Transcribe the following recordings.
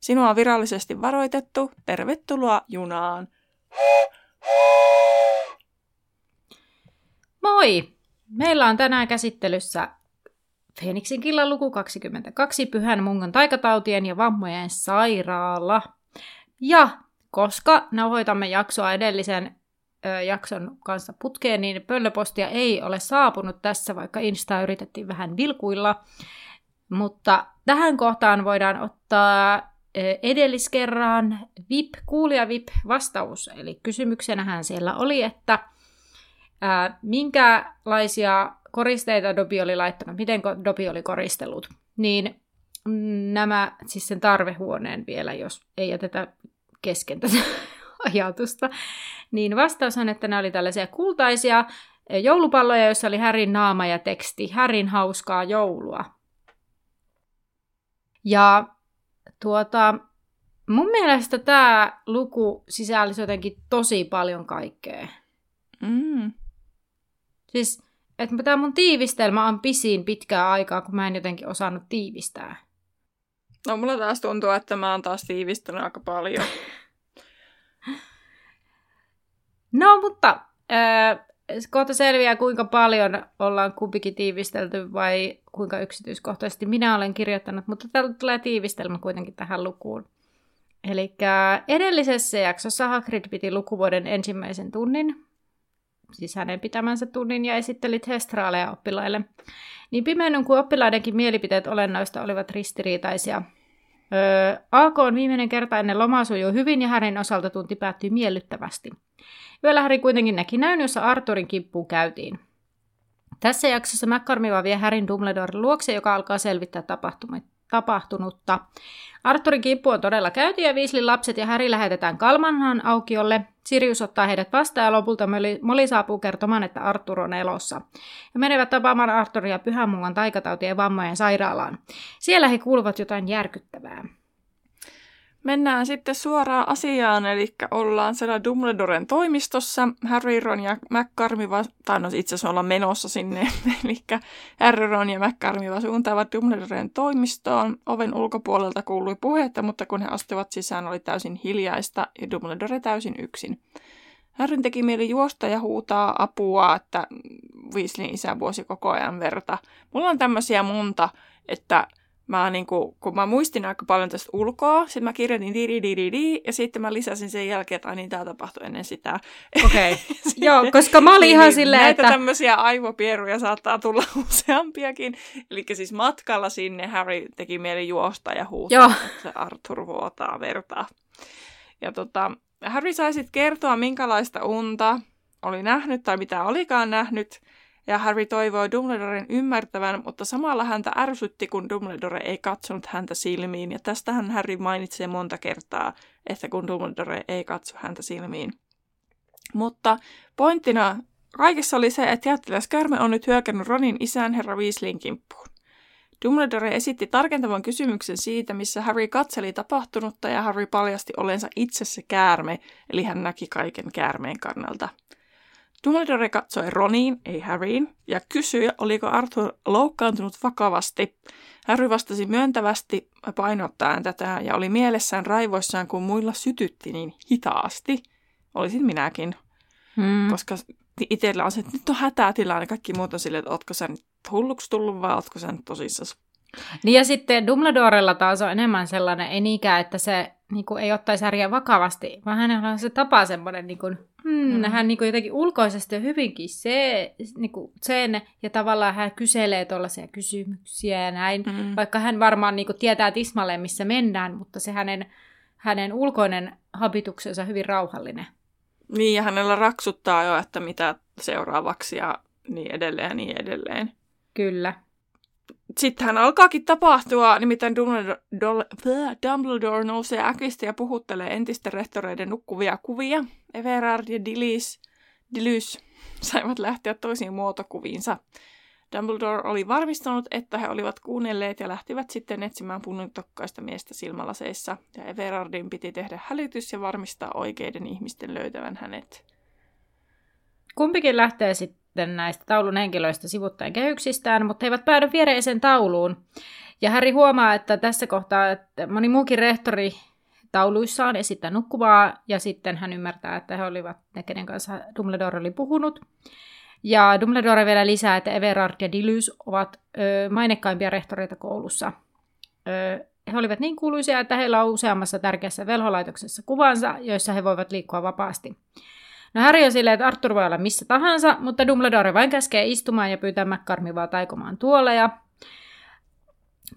Sinua on virallisesti varoitettu. Tervetuloa junaan! Moi! Meillä on tänään käsittelyssä Feeniksin killan luku 22, Pyhän mungon taikatautien ja vammojen sairaala. Ja koska nauhoitamme jaksoa edellisen ö, jakson kanssa putkeen, niin pöllöpostia ei ole saapunut tässä, vaikka Insta yritettiin vähän vilkuilla. Mutta tähän kohtaan voidaan ottaa edelliskerran VIP, kuulija VIP vastaus. Eli kysymyksenähän siellä oli, että ää, minkälaisia koristeita Dobi oli laittanut, miten Dobi oli koristellut, niin nämä, siis sen tarvehuoneen vielä, jos ei jätetä kesken tätä ajatusta, niin vastaus on, että ne oli tällaisia kultaisia joulupalloja, joissa oli Härin naama ja teksti, Härin hauskaa joulua. Ja tuota, mun mielestä tämä luku sisälsi jotenkin tosi paljon kaikkea. Mm. Siis että tämä mun tiivistelmä on pisin pitkää aikaa, kun mä en jotenkin osannut tiivistää. No mulla taas tuntuu, että mä oon taas tiivistänyt aika paljon. no, mutta äh, kohta selviää, kuinka paljon ollaan kumpikin tiivistelty vai kuinka yksityiskohtaisesti minä olen kirjoittanut, mutta täällä tulee tiivistelmä kuitenkin tähän lukuun. Eli edellisessä jaksossa Hagrid piti lukuvuoden ensimmäisen tunnin, siis hänen pitämänsä tunnin ja esittelit hestraaleja oppilaille. Niin pimennyn kuin oppilaidenkin mielipiteet olennoista olivat ristiriitaisia. Öö, AK on viimeinen kerta ennen lomaa sujuu hyvin ja hänen osalta tunti päättyi miellyttävästi. Yöllä kuitenkin näki näyn, jossa Arturin kimppuun käytiin. Tässä jaksossa McCormiva vie Härin Dumbledoren luokse, joka alkaa selvittää tapahtunutta. Arturin kimppu on todella käyty ja Viislin lapset ja Häri lähetetään Kalmanhan aukiolle. Sirius ottaa heidät vastaan ja lopulta Moli saapuu kertomaan, että Artur on elossa. He menevät tapaamaan Arturia Pyhämungan taikatautien vammojen sairaalaan. Siellä he kuuluvat jotain järkyttävää. Mennään sitten suoraan asiaan, eli ollaan siellä Dumbledoren toimistossa. Harry, Ron ja McCarmiva, tai no itse asiassa ollaan menossa sinne, eli Harry, Ron ja McCarmiva suuntaavat Dumbledoren toimistoon. Oven ulkopuolelta kuului puhetta, mutta kun he astuivat sisään, oli täysin hiljaista ja Dumbledore täysin yksin. Harryn teki mieli juosta ja huutaa apua, että Weasleyin isä vuosi koko ajan verta. Mulla on tämmöisiä monta, että mä niinku, kun mä muistin aika paljon tästä ulkoa, sitten mä kirjoitin di, di, di, ja sitten mä lisäsin sen jälkeen, että niin tämä tapahtui ennen sitä. Okei, okay. joo, koska mä olin niin, ihan niin, silleen, näitä että... tämmöisiä aivopieruja saattaa tulla useampiakin. Eli siis matkalla sinne Harry teki mieli juosta ja huutaa, joo. että Arthur vuotaa vertaa. Ja tota, Harry sai sitten kertoa, minkälaista unta oli nähnyt tai mitä olikaan nähnyt ja Harry toivoi Dumbledoren ymmärtävän, mutta samalla häntä ärsytti, kun Dumbledore ei katsonut häntä silmiin, ja tästähän Harry mainitsee monta kertaa, että kun Dumbledore ei katso häntä silmiin. Mutta pointtina kaikessa oli se, että jättiläs Kärme on nyt hyökännyt Ronin isän herra Weasleyin kimppuun. Dumbledore esitti tarkentavan kysymyksen siitä, missä Harry katseli tapahtunutta ja Harry paljasti olensa itse se käärme, eli hän näki kaiken käärmeen kannalta – Dumbledore katsoi Roniin, ei Harryin, ja kysyi, oliko Arthur loukkaantunut vakavasti. Harry vastasi myöntävästi painottaen tätä ja oli mielessään raivoissaan, kun muilla sytytti niin hitaasti. Olisin minäkin. Hmm. Koska itsellä on se, että nyt on hätätilanne. Kaikki muut on silleen, että ootko sä nyt hulluksi tullut vai ootko sä nyt tosissaan niin ja sitten Dumbledorella taas on enemmän sellainen, ei niinkään, että se niin kuin, ei ottaisi Harryä vakavasti, vaan hänellä on se tapa semmoinen, niin kuin, hmm, mm. hän niin kuin, jotenkin ulkoisesti hyvinkin se, niin kuin, sen, ja tavallaan hän kyselee tuollaisia kysymyksiä ja näin, mm. vaikka hän varmaan niin kuin, tietää tismalleen, missä mennään, mutta se hänen, hänen ulkoinen habituksensa on hyvin rauhallinen. Niin, ja hänellä raksuttaa jo, että mitä seuraavaksi ja niin edelleen ja niin edelleen. Kyllä sittenhän alkaakin tapahtua, nimittäin Dumbledore, Dumbledore nousee äkistä ja puhuttelee entisten rehtoreiden nukkuvia kuvia. Everard ja Dilis, Dilys saivat lähteä toisiin muotokuviinsa. Dumbledore oli varmistanut, että he olivat kuunnelleet ja lähtivät sitten etsimään punnitokkaista miestä silmälaseissa, ja Everardin piti tehdä hälytys ja varmistaa oikeiden ihmisten löytävän hänet. Kumpikin lähtee sitten näistä taulun henkilöistä sivuttaen kehyksistään, mutta he eivät päädy viereiseen tauluun. Ja Harry huomaa, että tässä kohtaa että moni muukin rehtori tauluissaan esittää nukkuvaa, ja sitten hän ymmärtää, että he olivat ne, kenen kanssa Dumbledore oli puhunut. Ja Dumbledore vielä lisää, että Everard ja Dilys ovat ö, mainekkaimpia rehtoreita koulussa. Ö, he olivat niin kuuluisia, että heillä on useammassa tärkeässä velholaitoksessa kuvansa, joissa he voivat liikkua vapaasti. No Harry on silleen, että Arthur voi olla missä tahansa, mutta Dumbledore vain käskee istumaan ja pyytää McCarmivaa taikomaan tuoleja.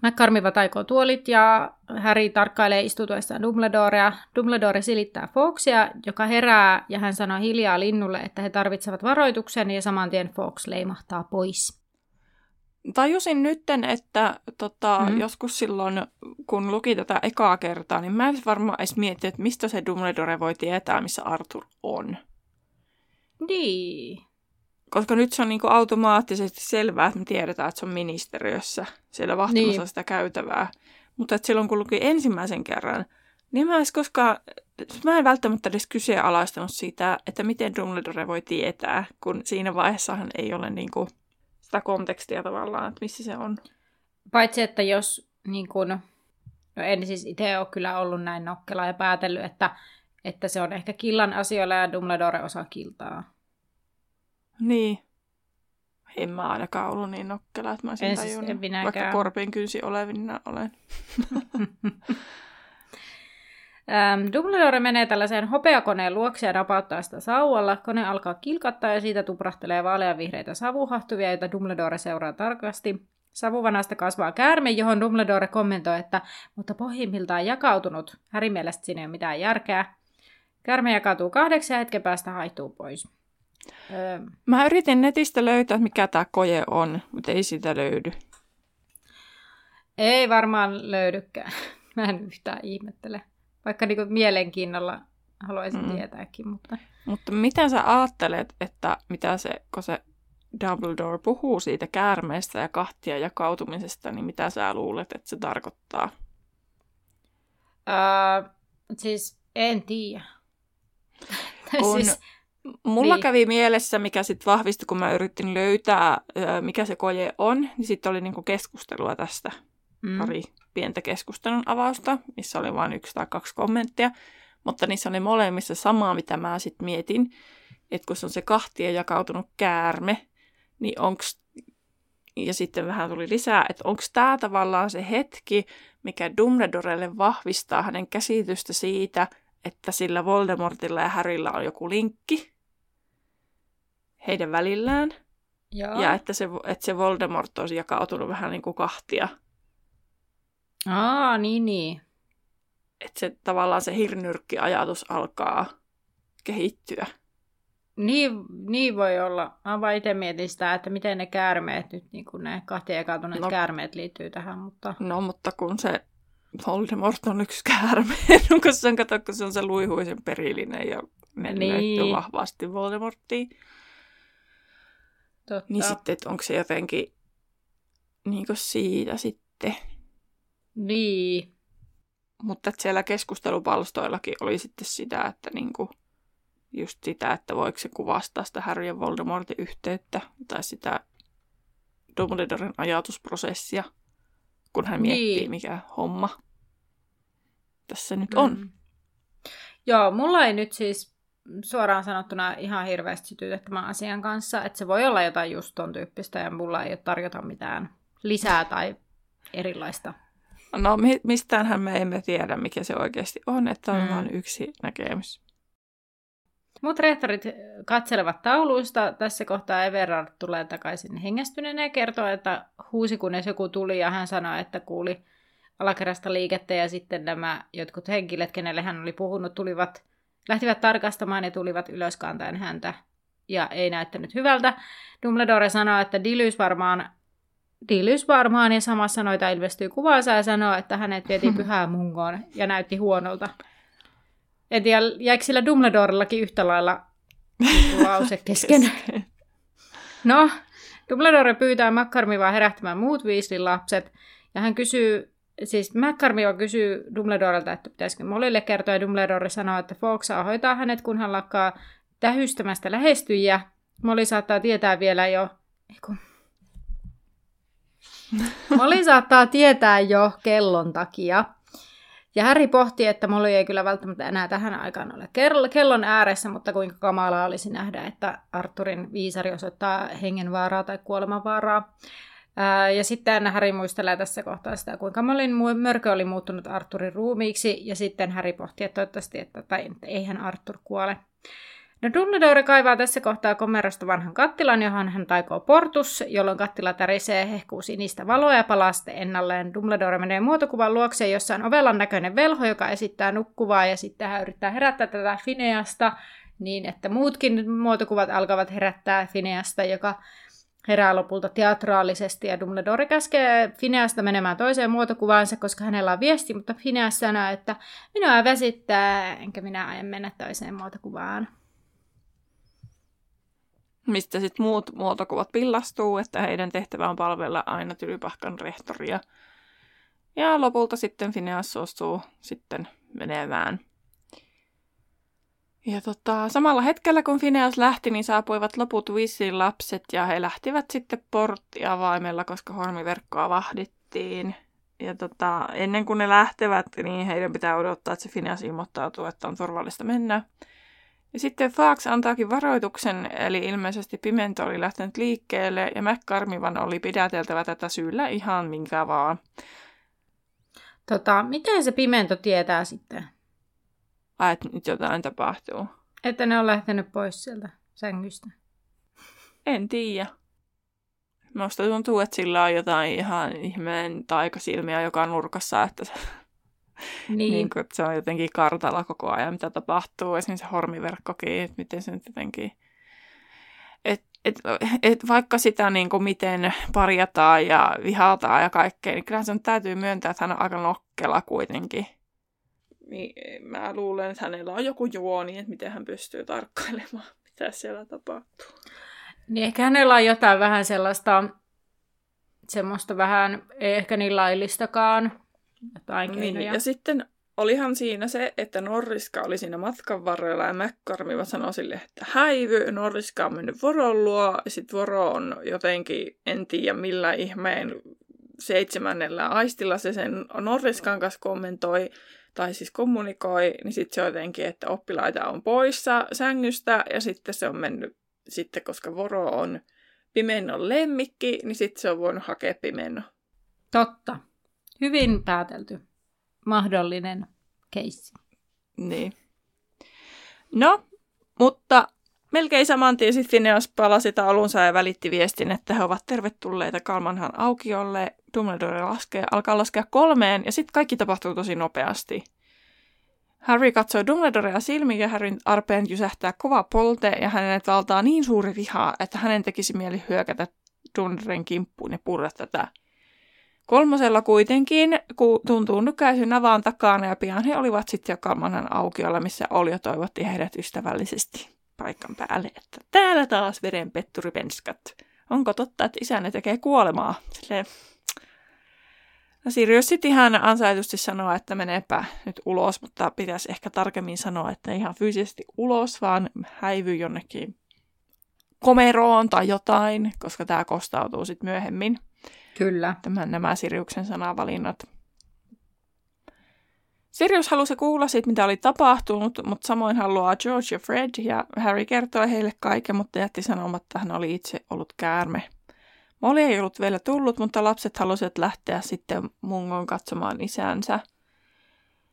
McCarmiva taikoo tuolit ja Harry tarkkailee istutuessaan Dumbledorea. Dumbledore silittää Foxia, joka herää ja hän sanoo hiljaa linnulle, että he tarvitsevat varoituksen ja saman tien Fox leimahtaa pois. Tajusin nytten, että tota, mm-hmm. joskus silloin, kun luki tätä ekaa kertaa, niin mä en varmaan edes miettiä, että mistä se Dumbledore voi tietää, missä Arthur on. Niin. Koska nyt se on niin automaattisesti selvää, että me tiedetään, että se on ministeriössä siellä vahtimassa niin. sitä käytävää. Mutta että silloin kun luki ensimmäisen kerran, niin mä en koskaan, mä en välttämättä edes kyseenalaistanut sitä, että miten Dumbledore voi tietää, kun siinä vaiheessahan ei ole niin kuin sitä kontekstia tavallaan, että missä se on. Paitsi, että jos niin kuin, no en siis itse ole kyllä ollut näin nokkela ja päätellyt, että, että se on ehkä killan asioilla ja Dumbledore osaa kiltaa. Niin. En mä ainakaan ollut niin nokkela, että mä olisin en, siis tajunnut, en vaikka korpien kynsi olevina olen. Dumbledore menee tällaiseen hopeakoneen luokse ja rapauttaa sitä sauvalla. Kone alkaa kilkattaa ja siitä tuprahtelee vaaleanvihreitä savuhahtuvia, joita Dumbledore seuraa tarkasti. Savuvanasta kasvaa käärme, johon Dumbledore kommentoi, että mutta pohjimmiltaan jakautunut. Härin mielestä siinä ei ole mitään järkeä. Käärme jakautuu kahdeksi ja hetken päästä haihtuu pois. Öö. Mä yritin netistä löytää, mikä tämä koje on, mutta ei sitä löydy. Ei varmaan löydykään. Mä en yhtään ihmettele. Vaikka niinku mielenkiinnolla haluaisin mm. tietääkin, mutta... Mutta mitä sä ajattelet, että mitä se, kun se Dumbledore puhuu siitä käärmeestä ja kahtia jakautumisesta, niin mitä sä luulet, että se tarkoittaa? Uh, siis en tiedä. Kun siis, Mulla niin. kävi mielessä, mikä sitten vahvistui, kun mä yritin löytää, mikä se koje on, niin sitten oli niinku keskustelua tästä. Mm. Pari pientä keskustelun avausta, missä oli vain yksi tai kaksi kommenttia. Mutta niissä oli molemmissa samaa, mitä mä sitten mietin. Että kun se on se kahtia jakautunut käärme, niin onks ja sitten vähän tuli lisää, että onko tämä tavallaan se hetki, mikä Dumbledorelle vahvistaa hänen käsitystä siitä, että sillä Voldemortilla ja Harrylla on joku linkki heidän välillään. Joo. Ja että se, että se Voldemort olisi jakautunut vähän niin kuin kahtia. Aa, niin niin. Että se tavallaan se hirnyrkki-ajatus alkaa kehittyä. Niin, niin voi olla. Mä vaan itse mietin sitä, että miten ne käärmeet nyt, niin kuin ne kahtia jakautuneet no, käärmeet liittyy tähän. Mutta... No, mutta kun se Voldemort on yksi käärme. kun sen kato, kun se on se luihuisen perillinen ja ne niin. vahvasti Voldemorttiin. Totta. Niin sitten, että onko se jotenkin niin siitä sitten. Niin. Mutta että siellä keskustelupalstoillakin oli sitten sitä, että niin kuin, just sitä, että voiko se kuvastaa sitä Harry ja Voldemortin yhteyttä tai sitä Dumbledoren ajatusprosessia kun hän miettii, niin. mikä homma tässä nyt on. Mm. Joo, mulla ei nyt siis suoraan sanottuna ihan hirveästi sytytä tämän asian kanssa, että se voi olla jotain just ton tyyppistä ja mulla ei ole tarjota mitään lisää tai erilaista. No mistäänhän me emme tiedä, mikä se oikeasti on, että on mm. vain yksi näkemys. Muut rehtorit katselevat tauluista. Tässä kohtaa Everard tulee takaisin hengästyneenä ja kertoo, että huusi kunnes joku tuli ja hän sanoi, että kuuli alakerrasta liikettä ja sitten nämä jotkut henkilöt, kenelle hän oli puhunut, tulivat, lähtivät tarkastamaan ja tulivat ylös häntä ja ei näyttänyt hyvältä. Dumbledore sanoi, että Dilys varmaan Diilys varmaan ja samassa noita ilmestyy kuvansa ja sanoo, että hänet vietiin pyhään mungoon ja näytti huonolta. En tiedä, jäikö sillä Dumbledorellakin yhtä lailla lause kesken. No, Dumbledore pyytää McCormivaa herättämään muut Weasleyn lapset, ja hän kysyy, siis McCormiva kysyy Dumbledorelta, että pitäisikö Molille kertoa, ja Dumbledore sanoo, että Fox saa hoitaa hänet, kun hän lakkaa tähystämästä lähestyjiä. Molly saattaa tietää vielä jo... Eiku. Molly saattaa tietää jo kellon takia, ja Harry pohti, että Molly ei kyllä välttämättä enää tähän aikaan ole kellon ääressä, mutta kuinka kamalaa olisi nähdä, että Arturin viisari osoittaa hengenvaaraa tai kuolemanvaaraa. Ja sitten Harry muistelee tässä kohtaa sitä, kuinka Mollin mörkö oli muuttunut Arturin ruumiiksi, ja sitten Harry pohti, että toivottavasti, että, tai eihän Artur kuole. No Dumbledore kaivaa tässä kohtaa komerosta vanhan kattilan, johon hän taikoo portus, jolloin kattila tärisee hehkuu sinistä valoa ja palaa sitten ennalleen. Dumbledore menee muotokuvan luokse, jossa on ovelan näköinen velho, joka esittää nukkuvaa ja sitten hän yrittää herättää tätä Fineasta niin, että muutkin muotokuvat alkavat herättää Fineasta, joka herää lopulta teatraalisesti ja Dumbledore käskee Fineasta menemään toiseen muotokuvaansa, koska hänellä on viesti, mutta Fineas sanoo, että minua väsittää, enkä minä aio mennä toiseen muotokuvaan mistä sitten muut muotokuvat pillastuu, että heidän tehtävä on palvella aina Tylypahkan rehtoria. Ja lopulta sitten Phineas suostuu sitten menemään. Ja tota, samalla hetkellä kun Phineas lähti, niin saapuivat loput Weasleyn lapset ja he lähtivät sitten porttiavaimella, koska hormiverkkoa vahdittiin. Ja tota, ennen kuin ne lähtevät, niin heidän pitää odottaa, että se Phineas ilmoittautuu, että on turvallista mennä. Ja sitten Fox antaakin varoituksen, eli ilmeisesti Pimento oli lähtenyt liikkeelle ja McCarmivan oli pidäteltävä tätä syyllä ihan minkä vaan. Tota, miten se Pimento tietää sitten? Ai, että nyt jotain tapahtuu. Että ne on lähtenyt pois sieltä sängystä. En tiedä. Minusta tuntuu, että sillä on jotain ihan ihmeen taikasilmiä joka nurkassa, että niin. niin kuin, että se on jotenkin kartalla koko ajan, mitä tapahtuu. Esimerkiksi se hormiverkkokin, että miten se nyt jotenkin... Et, et, et vaikka sitä niin kuin miten parjataan ja vihataan ja kaikkea, niin kyllä sen täytyy myöntää, että hän on aika nokkela kuitenkin. Niin, mä luulen, että hänellä on joku juoni, että miten hän pystyy tarkkailemaan, mitä siellä tapahtuu. Niin ehkä hänellä on jotain vähän sellaista, semmoista vähän, ei ehkä niin laillistakaan jotain niin, Ja sitten olihan siinä se, että Norriska oli siinä matkan varrella ja McCormiva sanoi sille, että häivy, Norriska on mennyt Voron luo, ja sitten Voro on jotenkin, en tiedä millä ihmeen seitsemännellä aistilla se sen Norriskan kanssa kommentoi, tai siis kommunikoi, niin sitten se jotenkin, että oppilaita on poissa sängystä, ja sitten se on mennyt, sitten koska Voro on Pimennon lemmikki, niin sitten se on voinut hakea Pimenno. Totta. Hyvin päätelty. Mahdollinen keissi. Niin. No, mutta melkein saman tien sitten Phineas palasi taulunsa ja välitti viestin, että he ovat tervetulleita Kalmanhan aukiolle. Dumbledore laskee, alkaa laskea kolmeen ja sitten kaikki tapahtuu tosi nopeasti. Harry katsoo Dumbledorea silmiin ja Harryn arpeen jysähtää kova polte ja hänet valtaa niin suuri viha, että hänen tekisi mieli hyökätä Dumbledoren kimppuun ja purra tätä Kolmosella kuitenkin, kun tuntuu nykäisy navaan takana ja pian he olivat sitten jo Kalmanan aukiolla, missä Olio toivotti heidät ystävällisesti paikan päälle, että täällä taas verenpetturipenskat. Onko totta, että isänne tekee kuolemaa? Silleen, No Sirius sitten ihan ansaitusti sanoa, että meneepä nyt ulos, mutta pitäisi ehkä tarkemmin sanoa, että ihan fyysisesti ulos, vaan häivy jonnekin komeroon tai jotain, koska tämä kostautuu sitten myöhemmin. Kyllä. Tämän, nämä Siriuksen sanavalinnat. Sirius halusi kuulla siitä, mitä oli tapahtunut, mutta samoin haluaa George ja Fred, ja Harry kertoi heille kaiken, mutta jätti sanomatta, että hän oli itse ollut käärme. Molly ei ollut vielä tullut, mutta lapset halusivat lähteä sitten mungon katsomaan isänsä.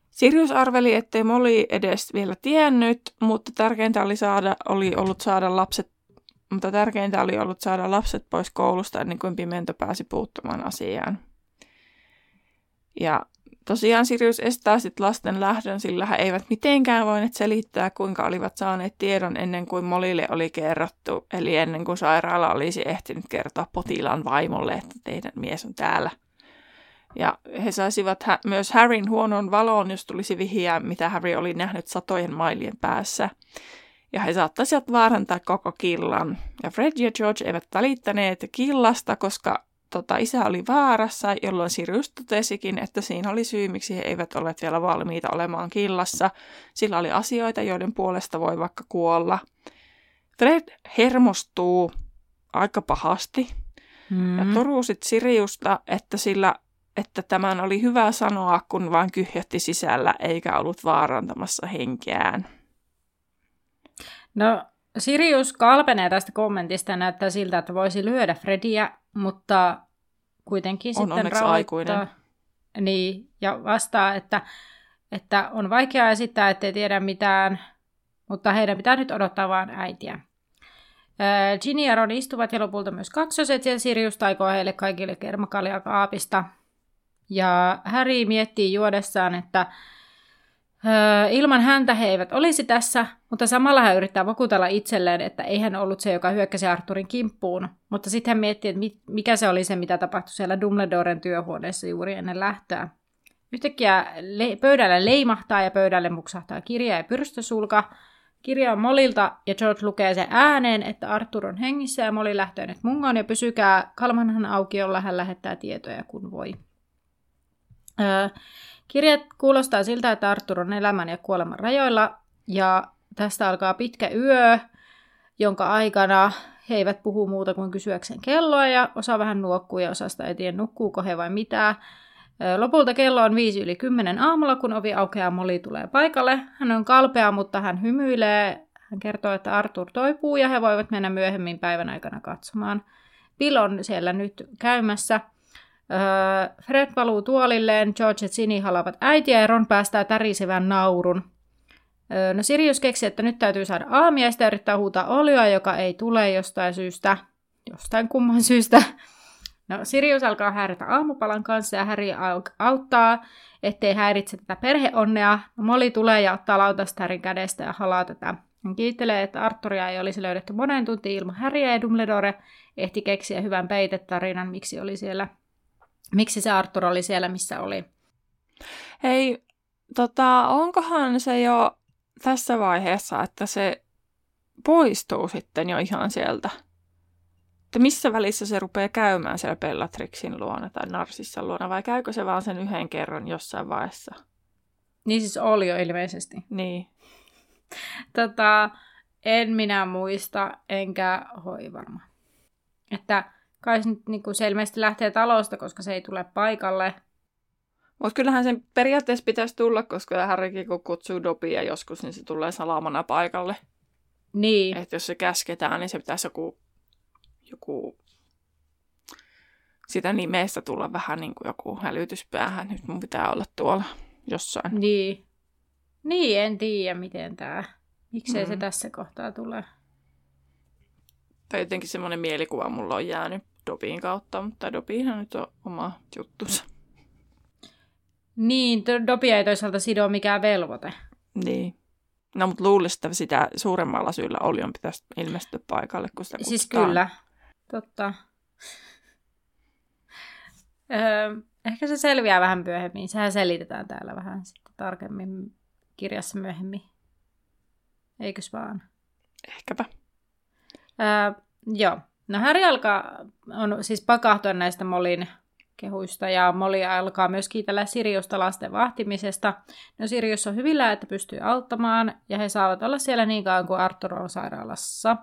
Sirius arveli, ettei Molly edes vielä tiennyt, mutta tärkeintä oli, saada, oli ollut saada lapset mutta tärkeintä oli ollut saada lapset pois koulusta ennen kuin Pimento pääsi puuttumaan asiaan. Ja Tosiaan Sirius estää sitten lasten lähdön, sillä he eivät mitenkään voineet selittää, kuinka olivat saaneet tiedon ennen kuin Molille oli kerrottu, eli ennen kuin sairaala olisi ehtinyt kertoa potilaan vaimolle, että teidän mies on täällä. Ja he saisivat hä- myös Harryn huonon valon, jos tulisi vihiä, mitä Harry oli nähnyt satojen mailien päässä. Ja he saattaisivat vaarantaa koko killan. Ja Fred ja George eivät välittäneet killasta, koska tota, isä oli vaarassa, jolloin Sirius totesikin, että siinä oli syy, miksi he eivät ole vielä valmiita olemaan killassa. Sillä oli asioita, joiden puolesta voi vaikka kuolla. Fred hermostuu aika pahasti mm. ja toruu Siriusta, että sillä että tämän oli hyvä sanoa, kun vain kyhjätti sisällä eikä ollut vaarantamassa henkeään. No, Sirius kalpenee tästä kommentista ja näyttää siltä, että voisi lyödä Frediä, mutta kuitenkin on sitten rauhoittaa. aikuinen. Niin, ja vastaa, että, että on vaikea esittää, ettei tiedä mitään, mutta heidän pitää nyt odottaa vaan äitiä. Ginny ja Ron istuvat ja lopulta myös kaksoset ja Sirius taikoo heille kaikille kermakalia kaapista. Ja Harry miettii juodessaan, että Öö, ilman häntä he eivät olisi tässä, mutta samalla hän yrittää vakuutella itselleen, että ei hän ollut se, joka hyökkäsi Arturin kimppuun. Mutta sitten hän miettii, että mikä se oli se, mitä tapahtui siellä Dumbledoren työhuoneessa juuri ennen lähtöä. Yhtäkkiä le- pöydälle leimahtaa ja pöydälle muksahtaa kirja ja pyrstösulka. Kirja on Molilta ja George lukee sen ääneen, että Arthur on hengissä ja Molly lähtee nyt mungoon ja pysykää kalmanhan auki, jolla hän lähettää tietoja kun voi. Öö, Kirjat kuulostaa siltä, että Arthur on elämän ja kuoleman rajoilla, ja tästä alkaa pitkä yö, jonka aikana he eivät puhu muuta kuin kysyäkseen kelloa, ja osa vähän nuokkuu ja osasta ei tiedä nukkuuko he vai mitä. Lopulta kello on viisi yli kymmenen aamulla, kun ovi aukeaa Moli tulee paikalle. Hän on kalpea, mutta hän hymyilee. Hän kertoo, että Arthur toipuu ja he voivat mennä myöhemmin päivän aikana katsomaan. Bill on siellä nyt käymässä – Öö, Fred valuu tuolilleen, George ja Ginny halavat äitiä ja Ron päästää tärisevän naurun. Öö, no Sirius keksi, että nyt täytyy saada aamiaista ja yrittää huutaa Olioa, joka ei tule jostain syystä. Jostain kumman syystä. No Sirius alkaa häiritä aamupalan kanssa ja Harry auttaa, ettei häiritse tätä perheonnea. No Molly tulee ja ottaa lautasta Harryn kädestä ja halaa tätä. Hän kiittelee, että Arturia ei olisi löydetty monen tuntiin ilman Harryä ja Dumbledore ehti keksiä hyvän peitetarinan, miksi oli siellä miksi se Arthur oli siellä, missä oli. Hei, tota, onkohan se jo tässä vaiheessa, että se poistuu sitten jo ihan sieltä? Että missä välissä se rupeaa käymään siellä Bellatrixin luona tai Narsissa luona, vai käykö se vaan sen yhden kerran jossain vaiheessa? Niin siis oli jo ilmeisesti. Niin. Tota, en minä muista, enkä hoi varma. Että kai se nyt niin kuin se ilmeisesti lähtee talosta, koska se ei tule paikalle. Mutta kyllähän sen periaatteessa pitäisi tulla, koska Harrykin kun kutsuu Dobia joskus, niin se tulee salamana paikalle. Niin. Että jos se käsketään, niin se pitäisi joku, joku sitä nimestä tulla vähän niin kuin joku hälytyspäähän. Nyt mun pitää olla tuolla jossain. Niin. Niin, en tiedä miten tämä. Miksei mm. se tässä kohtaa tule. Tai jotenkin semmoinen mielikuva mulla on jäänyt Dobin kautta, mutta Dobihan nyt on oma juttunsa. Niin, Dobi ei toisaalta sido mikään velvoite. Niin. No, mutta luulisin, että sitä suuremmalla syyllä Olion pitäisi ilmestyä paikalle, kun sitä Siis kutsutaan. kyllä, totta. Öö, ehkä se selviää vähän myöhemmin. Sehän selitetään täällä vähän sitten tarkemmin kirjassa myöhemmin. Eikös vaan? Ehkäpä. Öö, joo. No Harry alkaa, on siis pakahtua näistä Molin kehuista ja Molly alkaa myös kiitellä Siriusta lasten vahtimisesta. No Sirius on hyvillä, että pystyy auttamaan ja he saavat olla siellä niin kauan kuin Arthur on sairaalassa.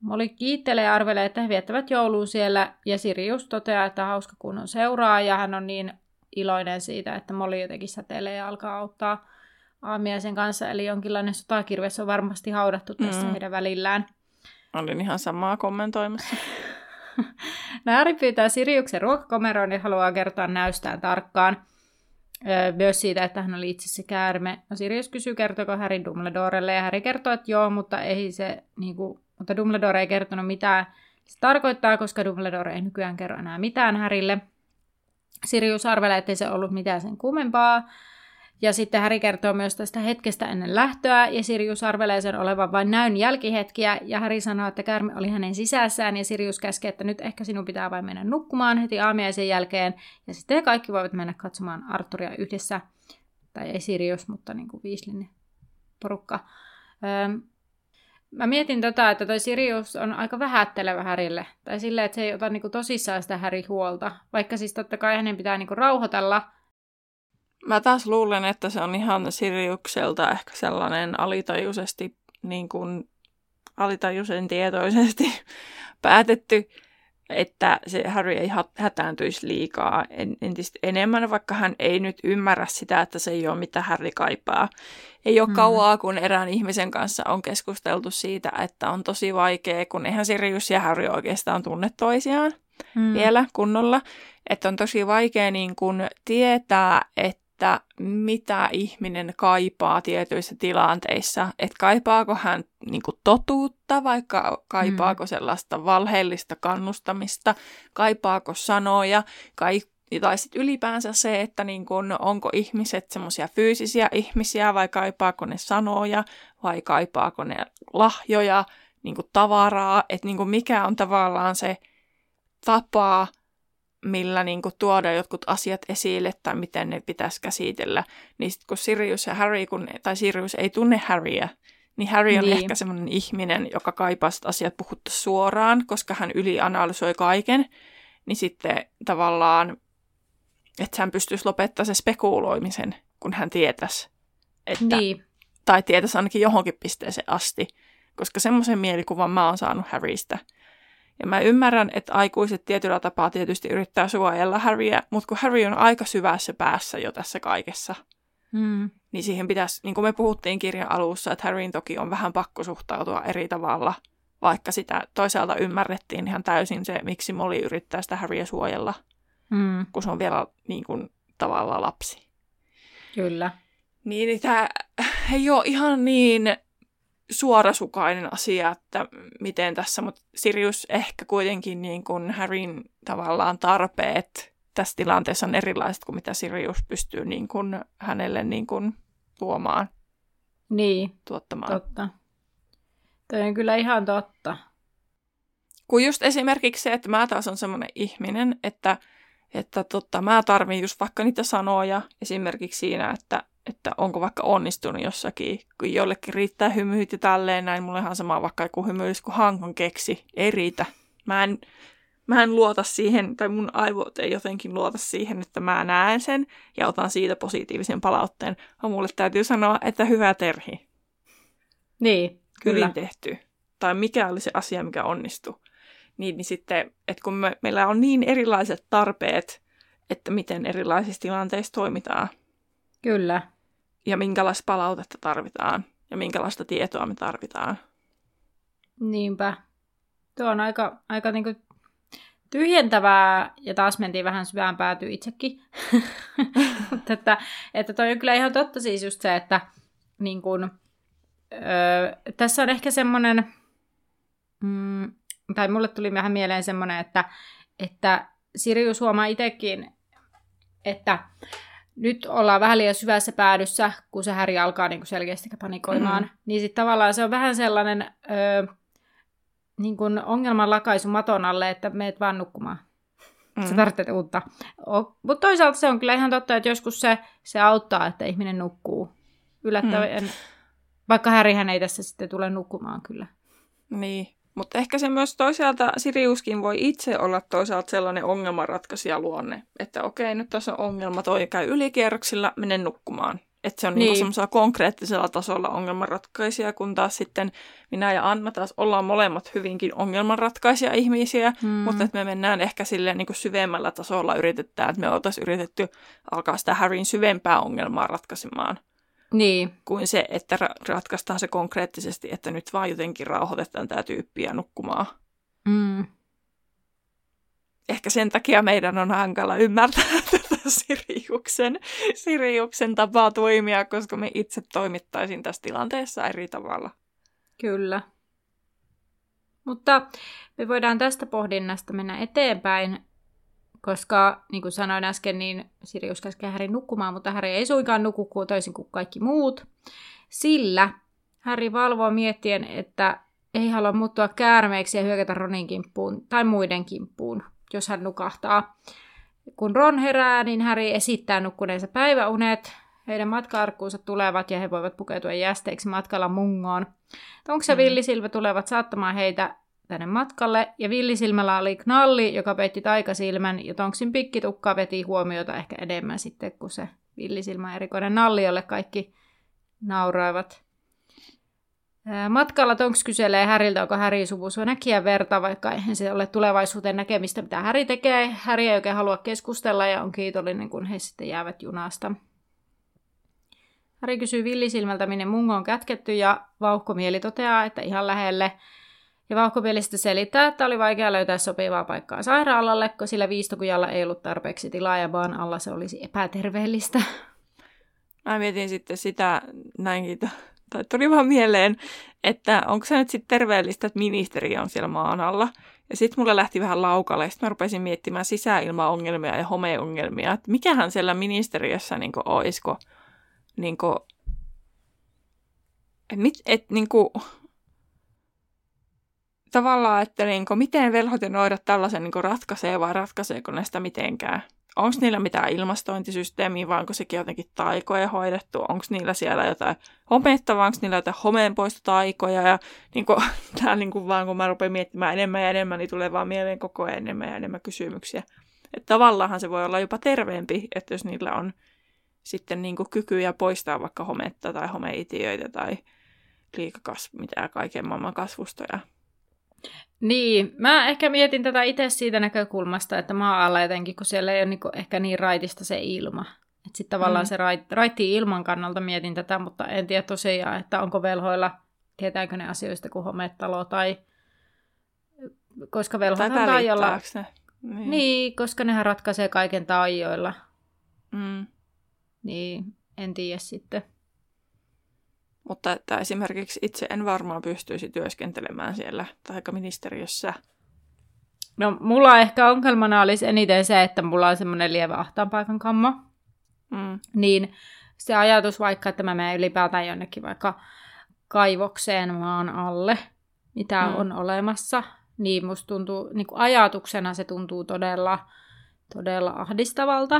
Molly kiittelee ja arvelee, että he viettävät joulua siellä ja Sirius toteaa, että hauska kunnon seuraa ja hän on niin iloinen siitä, että Molly jotenkin säteilee ja alkaa auttaa aamiaisen kanssa. Eli jonkinlainen sotakirves on varmasti haudattu tässä mm. heidän välillään. Olin ihan samaa kommentoimassa. Naari pyytää Siriuksen ruokakomeroon ja haluaa kertoa näystään tarkkaan. Myös siitä, että hän oli itse se käärme. No Sirius kysyy, kertoko Harry Dumbledorelle, ja Harry kertoo, että joo, mutta ei se, niin kuin, mutta Dumbledore ei kertonut mitään se tarkoittaa, koska Dumbledore ei nykyään kerro enää mitään Harrylle. Sirius arvelee, ettei se ollut mitään sen kummempaa. Ja sitten Häri kertoo myös tästä hetkestä ennen lähtöä, ja Sirius arvelee sen olevan vain näyn jälkihetkiä, ja Häri sanoo, että käärme oli hänen sisässään, ja Sirius käskee, että nyt ehkä sinun pitää vain mennä nukkumaan heti aamiaisen jälkeen, ja sitten kaikki voivat mennä katsomaan Arturia yhdessä, tai ei Sirius, mutta niin kuin Viislin porukka. Öö, mä mietin tota, että toi Sirius on aika vähättelevä Härille, tai silleen, että se ei ota niinku tosissaan sitä Häri huolta, vaikka siis totta kai hänen pitää niinku rauhoitella, Mä taas luulen, että se on ihan Siriukselta ehkä sellainen alitajuisesti, niin kuin alitajuisen tietoisesti päätetty, että se Harry ei hätääntyisi liikaa entistä enemmän, vaikka hän ei nyt ymmärrä sitä, että se ei ole mitä Harry kaipaa. Ei ole mm. kauaa, kun erään ihmisen kanssa on keskusteltu siitä, että on tosi vaikea, kun eihän Sirius ja Harry oikeastaan tunne toisiaan mm. vielä kunnolla. Että on tosi vaikea niin kun tietää, että että mitä ihminen kaipaa tietyissä tilanteissa. Että kaipaako hän niin kuin totuutta, vaikka kaipaako mm. sellaista valheellista kannustamista, kaipaako sanoja, kai, tai sitten ylipäänsä se, että niin kun, onko ihmiset semmoisia fyysisiä ihmisiä vai kaipaako ne sanoja vai kaipaako ne lahjoja, niin tavaraa, että niin mikä on tavallaan se tapa millä niin kuin, tuoda jotkut asiat esille tai miten ne pitäisi käsitellä. Niin sitten kun Sirius ja Harry, kun, tai Sirius ei tunne Harryä, niin Harry on niin. ehkä semmoinen ihminen, joka kaipaa sitä asiat puhuttu suoraan, koska hän ylianalysoi kaiken. Niin sitten tavallaan, että hän pystyisi lopettamaan se spekuloimisen, kun hän tietäisi. Että, niin. Tai tietäisi ainakin johonkin pisteeseen asti. Koska semmoisen mielikuvan mä oon saanut Harrystä – ja mä ymmärrän, että aikuiset tietyllä tapaa tietysti yrittää suojella Harryä, mutta kun Harry on aika syvässä päässä jo tässä kaikessa, mm. niin siihen pitäisi, niin kuin me puhuttiin kirjan alussa, että Harryn toki on vähän pakko suhtautua eri tavalla, vaikka sitä toisaalta ymmärrettiin ihan täysin se, miksi Molly yrittää sitä Harryä suojella, mm. kun se on vielä niin kuin, tavallaan lapsi. Kyllä. Niin, niin tämä ei ole ihan niin suorasukainen asia, että miten tässä, mutta Sirius ehkä kuitenkin niin kuin Harryn tavallaan tarpeet tässä tilanteessa on erilaiset kuin mitä Sirius pystyy niin kuin hänelle niin kuin tuomaan. Niin, tuottamaan. totta. Toi on kyllä ihan totta. Kun just esimerkiksi se, että mä taas on semmoinen ihminen, että, että totta, mä tarvin just vaikka niitä sanoja esimerkiksi siinä, että että onko vaikka onnistunut jossakin, kun jollekin riittää hymyit ja tälleen näin, mulle ihan sama vaikka joku hymyilys kuin hankon keksi, ei riitä. Mä en, mä en luota siihen, tai mun aivot ei jotenkin luota siihen, että mä näen sen ja otan siitä positiivisen palautteen, vaan mulle täytyy sanoa, että hyvä terhi. Niin, kyllä. Hyvin tehty. Tai mikä oli se asia, mikä onnistui. Niin, niin sitten, että kun me, meillä on niin erilaiset tarpeet, että miten erilaisissa tilanteissa toimitaan. Kyllä ja minkälaista palautetta tarvitaan ja minkälaista tietoa me tarvitaan. Niinpä. Tuo on aika, aika niinku tyhjentävää, ja taas mentiin vähän syvään päätyy itsekin. Mutta että, että toi on kyllä ihan totta siis just se, että niin kun, öö, tässä on ehkä semmoinen, mm, tai mulle tuli vähän mieleen semmoinen, että, että Sirius huomaa itsekin, että nyt ollaan vähän liian syvässä päädyssä, kun se häri alkaa niin kuin selkeästi panikoimaan. Mm. Niin sitten tavallaan se on vähän sellainen ö, niin kuin ongelman lakaisu maton alle, että meet vaan nukkumaan. Mm. Sä tarvitset uutta. Mutta toisaalta se on kyllä ihan totta, että joskus se, se auttaa, että ihminen nukkuu. Yllättävän, mm. vaikka härihän ei tässä sitten tule nukkumaan kyllä. Niin, mutta ehkä se myös toisaalta Siriuskin voi itse olla toisaalta sellainen ongelmanratkaisija luonne, että okei, nyt tässä on ongelma, toi käy ylikierroksilla, menen nukkumaan. Että se on niin. niin konkreettisella tasolla ongelmanratkaisija, kun taas sitten minä ja Anna taas ollaan molemmat hyvinkin ongelmanratkaisija ihmisiä, mm. mutta että me mennään ehkä silleen niin kuin syvemmällä tasolla yritetään, että me oltaisiin yritetty alkaa sitä Harryn syvempää ongelmaa ratkaisemaan. Niin. Kuin se, että ra- ratkaistaan se konkreettisesti, että nyt vaan jotenkin rauhoitetaan tämä tyyppiä nukkumaan. Mm. Ehkä sen takia meidän on hankala ymmärtää tätä Siriuksen, Siriuksen tapaa toimia, koska me itse toimittaisin tässä tilanteessa eri tavalla. Kyllä. Mutta me voidaan tästä pohdinnasta mennä eteenpäin koska niin kuin sanoin äsken, niin Sirius käskee Häri nukkumaan, mutta Häri ei suinkaan nuku kuin toisin kuin kaikki muut, sillä Häri valvoo miettien, että ei halua muuttua käärmeeksi ja hyökätä Ronin kimppuun tai muiden kimppuun, jos hän nukahtaa. Kun Ron herää, niin Häri esittää nukkuneensa päiväunet. Heidän matkaarkkuunsa tulevat ja he voivat pukeutua jästeiksi matkalla mungoon. Tonks ja mm. Villisilmä tulevat saattamaan heitä tänne matkalle, ja Villisilmällä oli knalli, joka peitti taikasilmän, ja Tonksin pikkitukka veti huomiota ehkä enemmän sitten kuin se Villisilmä erikoinen nalli, jolle kaikki nauroivat. Matkalla Tonks kyselee Häriltä, onko Häri suvusua näkiä verta, vaikka eihän se ole tulevaisuuteen näkemistä, mitä Häri tekee. Häri ei oikein halua keskustella ja on kiitollinen, kun he sitten jäävät junasta. Häri kysyy Villisilmältä, minne mungo on kätketty, ja Vauhkomieli toteaa, että ihan lähelle. Ja Vauhkomieli sitten selittää, että oli vaikea löytää sopivaa paikkaa sairaalalle, kun sillä viistokujalla ei ollut tarpeeksi tilaa, ja vaan alla se olisi epäterveellistä. Mä mietin sitten sitä näinkin tai tuli vaan mieleen, että onko se nyt sitten terveellistä, että ministeri on siellä maan alla. Ja sitten mulle lähti vähän laukalle, sitten mä rupesin miettimään sisäilmaongelmia ja homeongelmia, että mikähän siellä ministeriössä niin olisiko, niin kuin, et, mit, et, niin kuin, tavallaan, että niin kuin, miten velhot ja noidat tällaisen niin ratkaisee vai ratkaiseeko ne sitä mitenkään? Onko niillä mitään ilmastointisysteemiä vai onko sekin jotenkin taikoja hoidettu, onko niillä siellä jotain hometta vai onko niillä jotain homeenpoistotaikoja ja niin kuin, tää niin kuin vaan kun mä rupean miettimään enemmän ja enemmän, niin tulee vaan mieleen koko ajan enemmän ja enemmän kysymyksiä. Että tavallaan se voi olla jopa terveempi, että jos niillä on sitten niin kuin kykyjä poistaa vaikka hometta tai homeitiöitä tai liikakasv, mitä kaiken maailman kasvustoja niin, mä ehkä mietin tätä itse siitä näkökulmasta, että maa alla jotenkin, kun siellä ei ole niinku ehkä niin raitista se ilma. Että sitten tavallaan mm. se rait, raitti ilman kannalta mietin tätä, mutta en tiedä tosiaan, että onko velhoilla, tietääkö ne asioista kuin hometalo tai koska velhoilla on taijolla. Niin. niin, koska nehän ratkaisee kaiken taijoilla. Mm. Niin, en tiedä sitten. Mutta että esimerkiksi itse en varmaan pystyisi työskentelemään siellä taikaministeriössä. No mulla ehkä ongelmana olisi eniten se, että mulla on semmoinen lievä ahtaanpaikan kammo. Mm. Niin se ajatus vaikka, että mä menen ylipäätään jonnekin vaikka kaivokseen maan alle, mitä mm. on olemassa, niin musta tuntuu, niin kuin ajatuksena se tuntuu todella, todella ahdistavalta.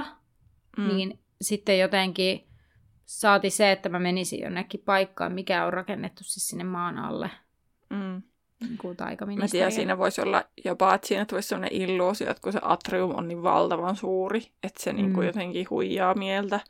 Mm. Niin sitten jotenkin Saati se, että mä menisin jonnekin paikkaan, mikä on rakennettu siis sinne maan alle. Mm. Niin mä tiedän, siinä voisi olla jopa, että siinä tulisi sellainen illuusio, että kun se atrium on niin valtavan suuri, että se niin kuin mm. jotenkin huijaa mieltä.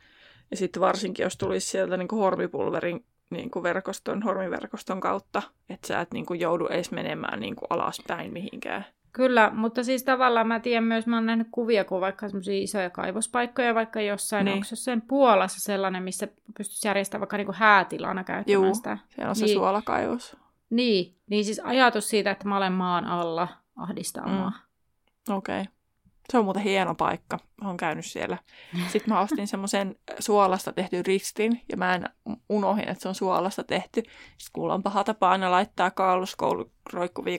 Ja sitten varsinkin, jos tulisi sieltä niin kuin hormipulverin niin kuin verkoston, hormiverkoston kautta, että sä et niin kuin joudu edes menemään niin kuin alaspäin mihinkään. Kyllä, mutta siis tavallaan mä tiedän myös, mä oon nähnyt kuvia, kun vaikka semmoisia isoja kaivospaikkoja, vaikka jossain, niin. onko jossain Puolassa sellainen, missä pystyisi järjestämään vaikka niinku häätilana käyttämään Juu, sitä. siellä on se niin, suolakaivos. Niin, niin siis ajatus siitä, että mä olen maan alla ahdistaa mm. Okei. Okay. Se on muuten hieno paikka. Mä oon käynyt siellä. Sitten mä ostin semmoisen suolasta tehty ristin, ja mä en unohin, että se on suolasta tehty. Sitten kuulla on paha tapa aina laittaa kauluskoulu roikkuvia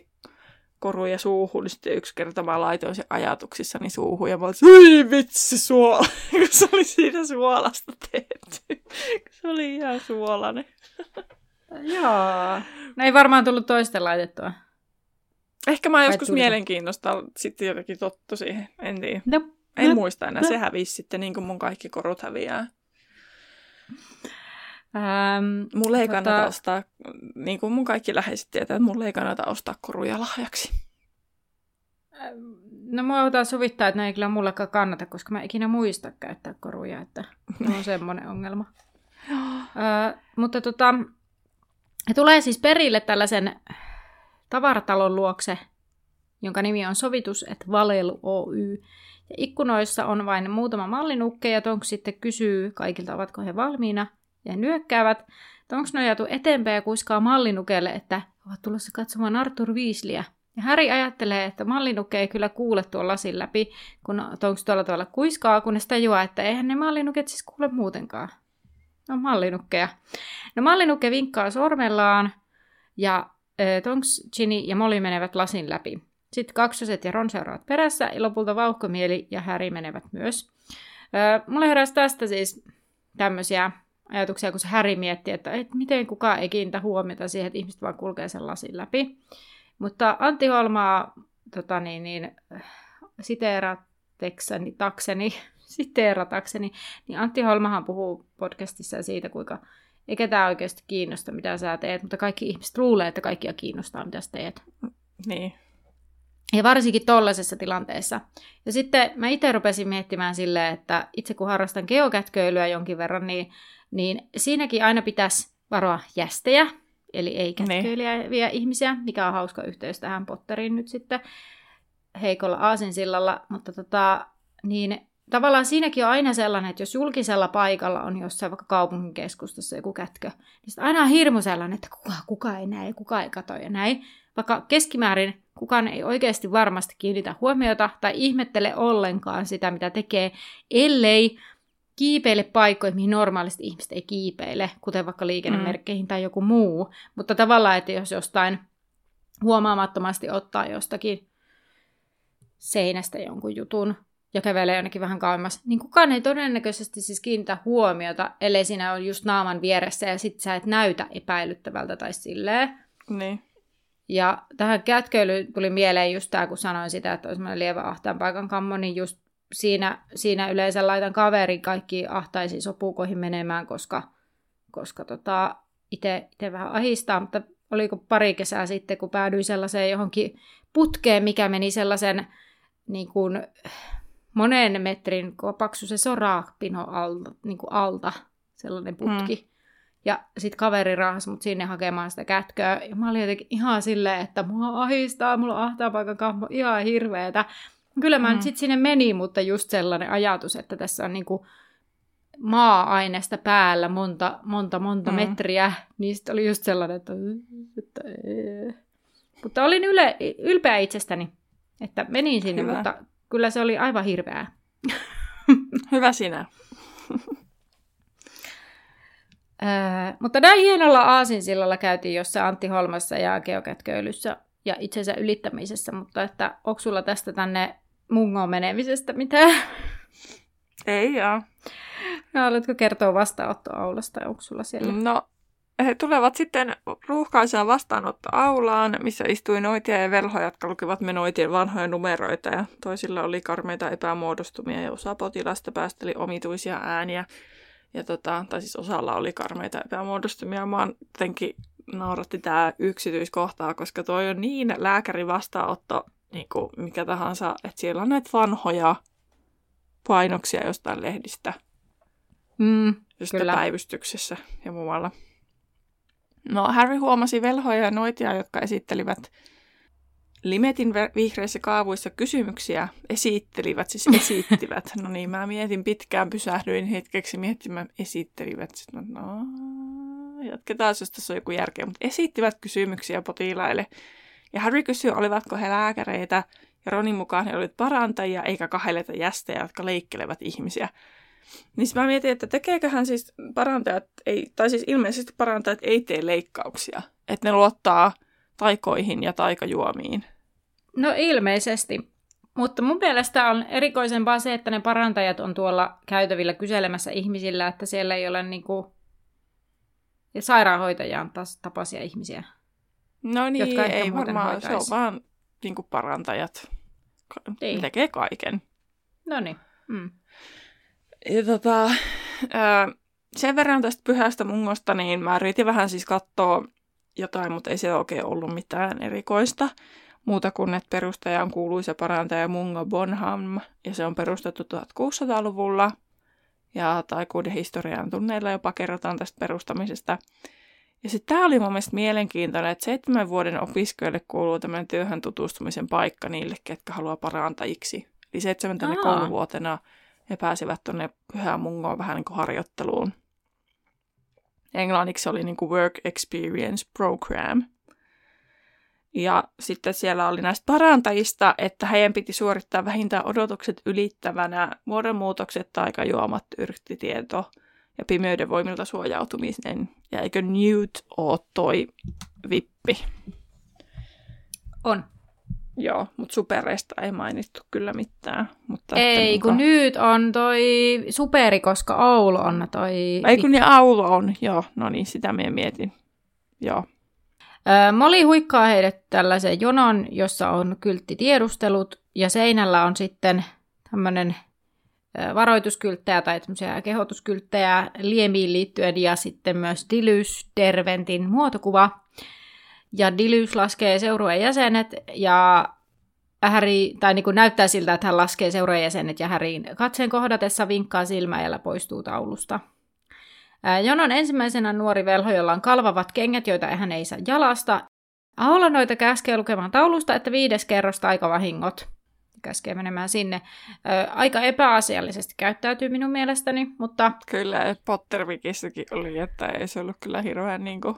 koruja suuhun, niin sitten yksi kerta mä laitoin sen ajatuksissani suuhun ja mä olin, vitsi suola, kun se oli siinä suolasta tehty. Se oli ihan suolainen. Joo. No ei varmaan tullut toisten laitettua. Ehkä mä joskus mielenkiinnosta sitten jotenkin tottu siihen, en tiedä. No, en no, muista enää, no. se hävisi sitten niin kuin mun kaikki korut häviää. Ähm, mulle ei tota... kannata ostaa, niin kuin mun kaikki läheiset tietää, että mulle ei kannata ostaa koruja lahjaksi. No mua otan sovittaa, että ne ei kyllä mullekaan kannata, koska mä ikinä muista käyttää koruja, että on semmoinen ongelma. äh, mutta tota, tulee siis perille tällaisen tavaratalon luokse, jonka nimi on Sovitus et Valelu Oy. Ja ikkunoissa on vain muutama mallinukke, ja Tonks sitten kysyy kaikilta, ovatko he valmiina – ja nyökkäävät. Tonks nojautuu eteenpäin ja kuiskaa mallinukelle, että ovat tulossa katsomaan Arthur Weasleyä. Ja Harry ajattelee, että mallinukke ei kyllä kuule tuon lasin läpi, kun Tonks tuolla tavalla kuiskaa, kunnes tajuaa, että eihän ne mallinuket siis kuule muutenkaan. No mallinukkeja. No mallinukke vinkkaa sormellaan ja äh, Tonks, Ginny ja Molly menevät lasin läpi. Sitten kaksoset ja Ron seuraavat perässä ja lopulta vauhkomieli ja Häri menevät myös. Öö, mulle heräsi tästä siis tämmöisiä ajatuksia, kun se Häri mietti, että et miten kukaan ei kiinnitä huomiota siihen, että ihmiset vaan kulkee sen lasin läpi. Mutta Antti Holmaa tota niin, niin, siteeratekseni, takseni, siteeratakseni, niin Antti Holmahan puhuu podcastissa siitä, kuinka ei ketään oikeasti kiinnosta, mitä sä teet, mutta kaikki ihmiset luulee, että kaikkia kiinnostaa, mitä sä teet. Niin. Ja varsinkin tollaisessa tilanteessa. Ja sitten mä itse rupesin miettimään silleen, että itse kun harrastan geokätköilyä jonkin verran, niin, niin siinäkin aina pitäisi varoa jästejä, eli ei niin. ihmisiä, mikä on hauska yhteys tähän Potteriin nyt sitten heikolla aasinsillalla, mutta tota, niin tavallaan siinäkin on aina sellainen, että jos julkisella paikalla on jossain vaikka kaupungin keskustassa joku kätkö, niin aina on hirmu sellainen, että kuka, kuka ei näe, kuka ei kato ja näin. Vaikka keskimäärin kukaan ei oikeasti varmasti kiinnitä huomiota tai ihmettele ollenkaan sitä, mitä tekee, ellei kiipeile paikkoihin, mihin normaalisti ihmiset ei kiipeile, kuten vaikka liikennemerkkeihin mm. tai joku muu. Mutta tavallaan, että jos jostain huomaamattomasti ottaa jostakin seinästä jonkun jutun ja kävelee jonnekin vähän kauemmas, niin kukaan ei todennäköisesti siis kiinnitä huomiota, ellei siinä on just naaman vieressä ja sit sä et näytä epäilyttävältä tai silleen. Niin. Ja tähän kätkeilyyn tuli mieleen just tämä, kun sanoin sitä, että olisi lievä ahtaan paikan kammo, niin just siinä, siinä yleensä laitan kaverin kaikki ahtaisiin sopukoihin menemään, koska, koska tota, itse vähän ahistaa, mutta oliko pari kesää sitten, kun päädyin sellaiseen johonkin putkeen, mikä meni sellaisen niin kuin, monen metrin paksu se soraapino alta, niin kuin alta, sellainen putki. Mm. Ja sitten kaveri rahasi mut sinne hakemaan sitä kätköä. Ja mä olin jotenkin ihan silleen, että mua ahistaa, mulla on ahtapaikan kammo ihan hirveetä. Kyllä mä mm. sitten sinne meni, mutta just sellainen ajatus, että tässä on niinku maa-aineesta päällä monta, monta, monta mm. metriä, niin sitten oli just sellainen, että... että mutta olin yle, ylpeä itsestäni, että menin sinne, Hyvä. mutta kyllä se oli aivan hirveää. Hyvä sinä. Öö, mutta näin hienolla aasinsillalla käytiin jossa Antti Holmassa ja geokätköilyssä ja itsensä ylittämisessä, mutta että onko sulla tästä tänne mungoon menemisestä mitään? Ei joo. No, haluatko kertoa vastaanottoaulasta, onko sulla siellä? No, he tulevat sitten ruuhkaiseen vastaanottoaulaan, missä istui noitia ja velhoja, jotka lukivat me noitien vanhoja numeroita ja toisilla oli karmeita epämuodostumia ja osa potilasta päästeli omituisia ääniä. Ja tota, tai siis osalla oli karmeita epämuodostumia. Mä jotenkin nauratti tämä yksityiskohtaa, koska toi on niin lääkärin vastaanotto, niin kuin mikä tahansa, että siellä on näitä vanhoja painoksia jostain lehdistä. Mm, jostain kyllä. päivystyksessä ja muualla. No, Harry huomasi velhoja ja noitia, jotka esittelivät Limetin vihreissä kaavuissa kysymyksiä esittelivät, siis esittivät. No niin, mä mietin pitkään, pysähdyin hetkeksi miettimään, esittelivät. Sitten no, jatketaan, jos tässä on joku järkeä. Mutta esittivät kysymyksiä potilaille. Ja Harry kysyi, olivatko he lääkäreitä. Ja Ronin mukaan he olivat parantajia, eikä kahdeleita jästejä, jotka leikkelevät ihmisiä. Niin mä mietin, että tekeeköhän siis parantajat, ei, tai siis ilmeisesti parantajat ei tee leikkauksia. Että ne luottaa taikoihin ja taikajuomiin. No ilmeisesti. Mutta mun mielestä on erikoisempaa se, että ne parantajat on tuolla käytävillä kyselemässä ihmisillä, että siellä ei ole niinku ja sairaanhoitajan tapaisia ihmisiä. No niin, jotka ei varmaan, se on vaan niinku parantajat. Niin. Tekee kaiken. No niin. Mm. Ja tota, sen verran tästä pyhästä mungosta, niin mä yritin vähän siis katsoa jotain, mutta ei se oikein ollut mitään erikoista. Muuta kuin, että perustaja on kuuluisa parantaja Mungo Bonham, ja se on perustettu 1600-luvulla. Ja taikuuden historian tunneilla jopa kerrotaan tästä perustamisesta. Ja sitten tämä oli mun mielestä mielenkiintoinen, että seitsemän vuoden opiskelijoille kuuluu tämmöinen työhön tutustumisen paikka niille, ketkä haluaa parantajiksi. Eli seitsemäntenä kouluvuotena he pääsivät tuonne Pyhään Mungoon vähän niin kuin harjoitteluun. Englanniksi oli niin kuin Work Experience Program. Ja sitten siellä oli näistä parantajista, että heidän piti suorittaa vähintään odotukset ylittävänä muodonmuutokset, taikajuomat, yrttitieto ja pimeyden voimilta suojautumisen. Ja eikö Newt ole toi vippi? On. Joo, mutta supereista ei mainittu kyllä mitään. Mutta ei, että kun nyt on toi superi, koska Oulu on toi... Ei kun niin Aulo on, joo, no niin, sitä minä mietin. Joo, Ö, Molly huikkaa heidät tällaisen jonon, jossa on kylttitiedustelut, ja seinällä on sitten tämmöinen varoituskylttejä tai kehotuskylttejä liemiin liittyen, ja sitten myös Dilys Derventin muotokuva. Ja Dilys laskee seurueen jäsenet, ja Harry, tai niin kuin näyttää siltä, että hän laskee seurueen jäsenet, ja Harryn katseen kohdatessa vinkkaa silmäjällä poistuu taulusta. Jonon ensimmäisenä nuori velho, jolla on kalvavat kengät, joita hän ei saa jalasta. Aholla noita käskee lukemaan taulusta, että viides kerros taikavahingot. Käskee menemään sinne. Ää, Aika epäasiallisesti käyttäytyy minun mielestäni, mutta kyllä Pottervikissäkin oli, että ei se ollut kyllä hirveän niin kuin...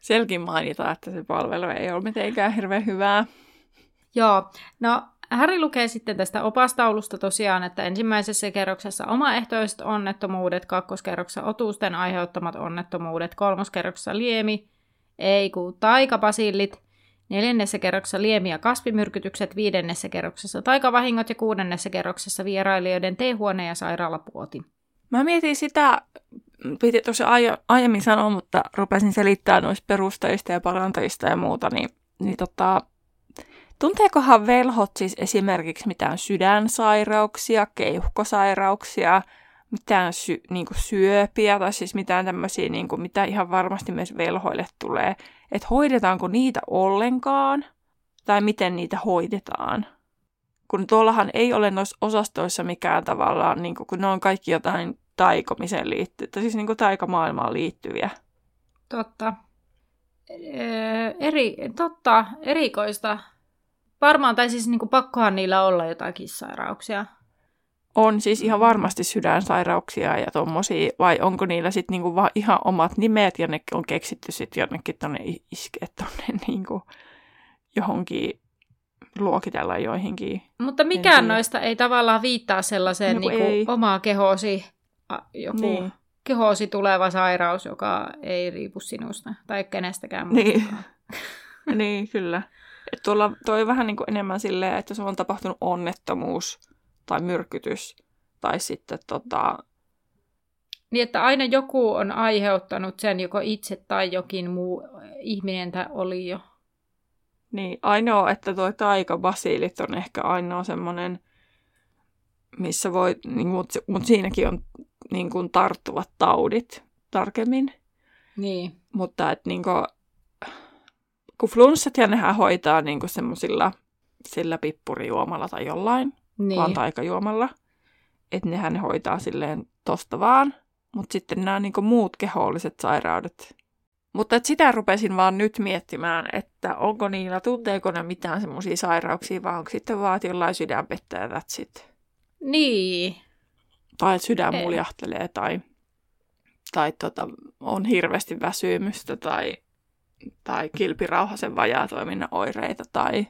Selkin mainita, että se palvelu ei ole mitenkään hirveän hyvää. joo. No, Harry lukee sitten tästä opastaulusta tosiaan, että ensimmäisessä kerroksessa omaehtoiset onnettomuudet, kakkoskerroksessa otusten aiheuttamat onnettomuudet, kolmoskerroksessa liemi, ei kun taikabasillit, neljännessä kerroksessa liemi- ja kasvimyrkytykset, viidennessä kerroksessa taikavahingot ja kuudennessa kerroksessa vierailijoiden teehuone ja sairaalapuoti. Mä mietin sitä, piti aie, aiemmin sanoa, mutta rupesin selittämään noista perustajista ja parantajista ja muuta, niin, niin tota, tunteekohan velhot siis esimerkiksi mitään sydänsairauksia, keuhkosairauksia, mitään sy, niin syöpiä tai siis mitään tämmöisiä, niin kuin, mitä ihan varmasti myös velhoille tulee. Että hoidetaanko niitä ollenkaan tai miten niitä hoidetaan. Kun tuollahan ei ole noissa osastoissa mikään tavallaan, niin kuin, kun ne on kaikki jotain taikomiseen liittyviä, siis niin kuin taikamaailmaan liittyviä. Totta. Eri, totta, erikoista. Varmaan, tai siis niin kuin pakkohan niillä olla jotakin sairauksia. On siis ihan varmasti sydänsairauksia ja tommosia, vai onko niillä sitten niinku vaan ihan omat nimet ja ne on keksitty sitten jonnekin tonne iskeä tonne niinku johonkin luokitella joihinkin. Mutta mikään tiedä. noista ei tavallaan viittaa sellaiseen No niin ei. kuin omaa kehosi, a, joku Niin. niin. kehosi tuleva sairaus, joka ei riipu sinusta tai kenestäkään Niin. niin, kyllä. Et tuolla toi vähän niinku enemmän silleen, että se on tapahtunut onnettomuus tai myrkytys tai sitten tota, Niin, että aina joku on aiheuttanut sen, joko itse tai jokin muu ihminen tai oli jo. Niin, ainoa, että toi taikabasiilit on ehkä ainoa semmoinen, missä voi, niin, mutta mut siinäkin on niin kuin tarttuvat taudit tarkemmin. Niin. Mutta et niin kuin, kun flunssat ja nehän hoitaa niin kuin semmoisilla sillä pippurijuomalla tai jollain, Niin. vaan taikajuomalla. Että nehän ne hoitaa silleen tosta vaan. Mutta sitten nämä niin muut keholliset sairaudet. Mutta et sitä rupesin vaan nyt miettimään, että onko niillä, tunteeko ne mitään semmoisia sairauksia, vai onko sitten vaan jollain sydänpettä ja that's it. Niin. Tai että sydän Ei. muljahtelee tai, tai tota, on hirveästi väsymystä tai, tai kilpirauhasen vajaatoiminnan oireita tai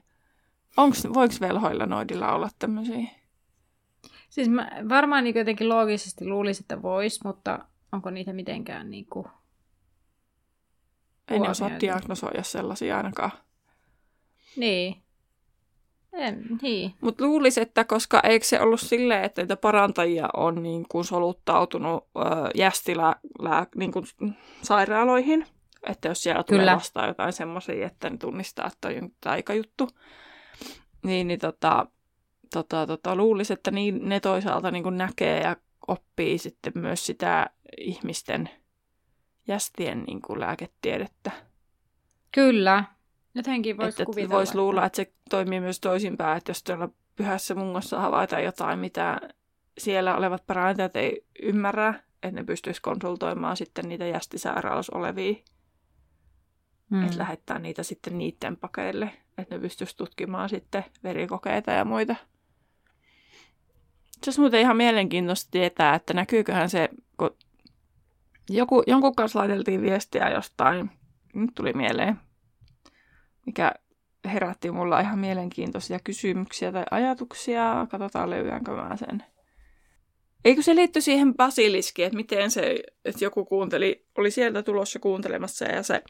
onks, voiko velhoilla noidilla olla tämmöisiä? Siis mä varmaan niin jotenkin loogisesti luulisin, että vois, mutta onko niitä mitenkään niin kuin... En osaa Huomioitu. diagnosoida sellaisia ainakaan. Niin. En, niin. Mutta luulisi, että koska eikö se ollut silleen, että niitä parantajia on niin kuin soluttautunut ö, jästilä lää, niin kuin sairaaloihin, että jos siellä tulee Kyllä. vastaan jotain semmoisia, että ne tunnistaa, että on taikajuttu, niin, niin tota, tota, tota, luulisi, että niin, ne toisaalta niin kuin näkee ja oppii sitten myös sitä ihmisten jästien niin kuin lääketiedettä. Kyllä. Jotenkin voisi Että kuvitella. voisi luulla, että se toimii myös toisinpäin, että jos tuolla pyhässä mungossa havaitaan jotain, mitä siellä olevat parantajat ei ymmärrä, että ne pystyisi konsultoimaan sitten niitä jästisairaalassa olevia, Mm. että lähettää niitä sitten niiden pakeille, että ne pystyisi tutkimaan sitten verikokeita ja muita. Se olisi muuten ihan mielenkiintoista tietää, että näkyyköhän se, kun joku, jonkun kanssa laiteltiin viestiä jostain, nyt tuli mieleen, mikä herätti mulla ihan mielenkiintoisia kysymyksiä tai ajatuksia. Katsotaan löydänkö mä sen. Eikö se liitty siihen basiliskiin, että miten se, että joku kuunteli, oli sieltä tulossa kuuntelemassa ja se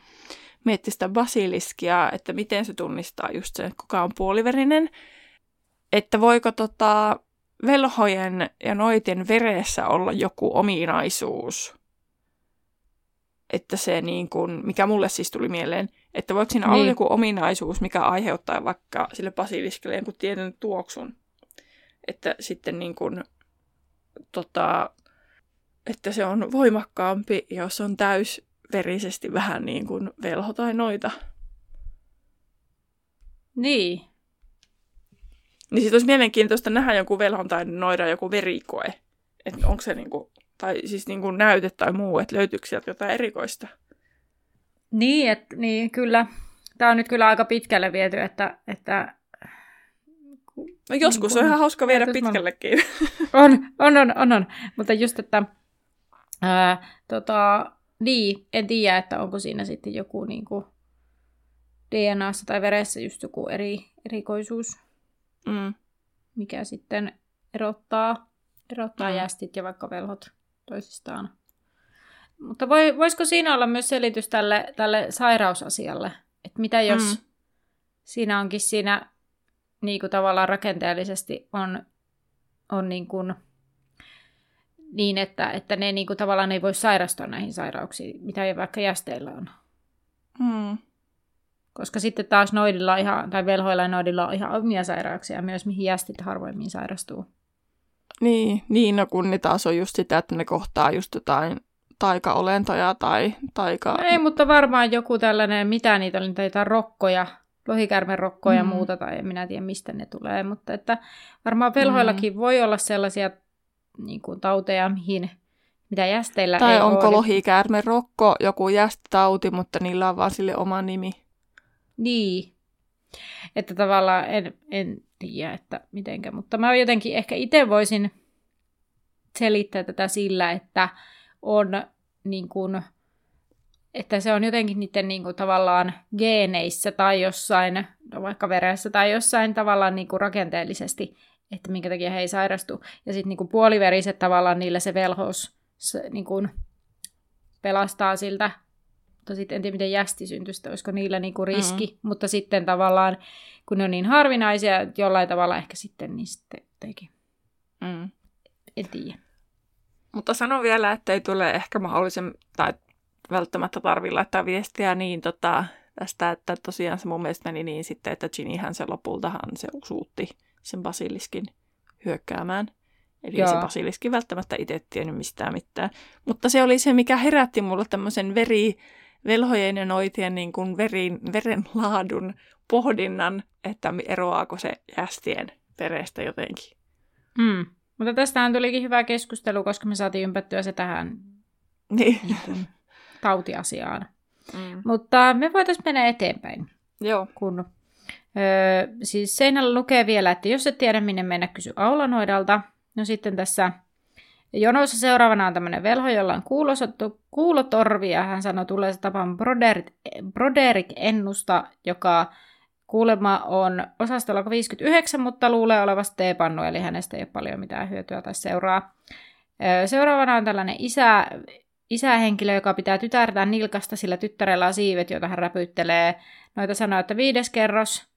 mietti sitä basiliskia, että miten se tunnistaa just sen, kuka on puoliverinen. Että voiko tota, velhojen ja noiden veressä olla joku ominaisuus, että se niin kuin, mikä mulle siis tuli mieleen, että voiko siinä niin. olla joku ominaisuus, mikä aiheuttaa vaikka sille basiliskille jonkun tietyn tuoksun. Että sitten niin kuin, tota, että se on voimakkaampi, jos on täysverisesti vähän niin kuin velho tai noita. Niin. Niin sitten olisi mielenkiintoista nähdä joku velhon tai noidan joku verikoe. Että onko se niinku, tai siis niinku näyte tai muu, että löytyykö sieltä jotain erikoista. Niin, et, niin kyllä. Tämä on nyt kyllä aika pitkälle viety, että... että no joskus niin, on ihan hauska viedä pitkällekin. On, on, on, on, on. Mutta just, että ää, tota, niin, en tiedä, että onko siinä sitten joku niin kuin DNAssa tai veressä just joku eri, erikoisuus mm. mikä sitten erottaa, erottaa mm. jästit ja vaikka velhot toisistaan. Mutta voi, voisiko siinä olla myös selitys tälle, tälle sairausasialle? Että mitä jos mm. siinä onkin siinä niin kuin tavallaan rakenteellisesti on, on niin, kuin, niin että, että ne niin kuin tavallaan ei voi sairastua näihin sairauksiin, mitä vaikka jästeillä on. Mm. Koska sitten taas noidilla ihan, tai velhoilla ja noidilla on ihan omia sairauksia myös, mihin jästit harvoimmin sairastuu. Niin, niin no kun ne taas on just sitä, että ne kohtaa just jotain taikaolentoja tai taika... No ei, mutta varmaan joku tällainen, mitä niitä oli, niitä rokkoja, rokkoja mm. ja muuta, tai en minä tiedä mistä ne tulee, mutta että varmaan velhoillakin mm. voi olla sellaisia niin kuin, tauteja, mihin mitä jästeillä tai ei onko lohikäärme rokko joku jästitauti, mutta niillä on vaan sille oma nimi. Niin. Että tavallaan en, en tiedä, että mitenkä. Mutta mä jotenkin ehkä itse voisin selittää tätä sillä, että on niin kuin, että se on jotenkin niiden niin kuin, tavallaan geeneissä tai jossain, no vaikka veressä tai jossain tavallaan niin kuin rakenteellisesti, että minkä takia he ei sairastu. Ja sitten niin puoliveriset tavallaan niillä se velhous se, niin kuin, pelastaa siltä mutta sitten en tiedä, miten jästi syntyisi, olisiko niillä niinku riski, mm-hmm. mutta sitten tavallaan, kun ne on niin harvinaisia, jollain tavalla ehkä sitten niin sitten teki. Mm. En tiedä. Mutta sanon vielä, että ei tule ehkä mahdollisen, tai välttämättä tarvitse laittaa viestiä niin tota, tästä, että tosiaan se mun mielestä meni niin sitten, että Ginnyhän se lopultahan se suutti sen basiliskin hyökkäämään. Eli Joo. se basiliskin välttämättä itse tiennyt mistään mitään. Mutta se oli se, mikä herätti mulle tämmöisen veri, velhojen ja noitien niin kuin verin, verenlaadun pohdinnan, että eroaako se jästien verestä jotenkin. Mm. Mutta tästähän tulikin hyvä keskustelu, koska me saatiin ympättyä se tähän niin. Niin tautiasiaan. Mm. Mutta me voitaisiin mennä eteenpäin. Joo. Kun, öö, siis seinällä lukee vielä, että jos et tiedä minne mennä, kysy Aulanoidalta. No sitten tässä Jonossa seuraavana on tämmöinen velho, jolla on kuulosottu, kuulotorvi, ja hän sanoi tulee tapaan Broderick, Ennusta, joka kuulemma on osastolla 59, mutta luulee olevasta teepannu, eli hänestä ei ole paljon mitään hyötyä tai seuraa. Seuraavana on tällainen isä, isähenkilö, joka pitää tytärtään nilkasta, sillä tyttärellä on siivet, joita hän räpyttelee. Noita sanoo, että viides kerros,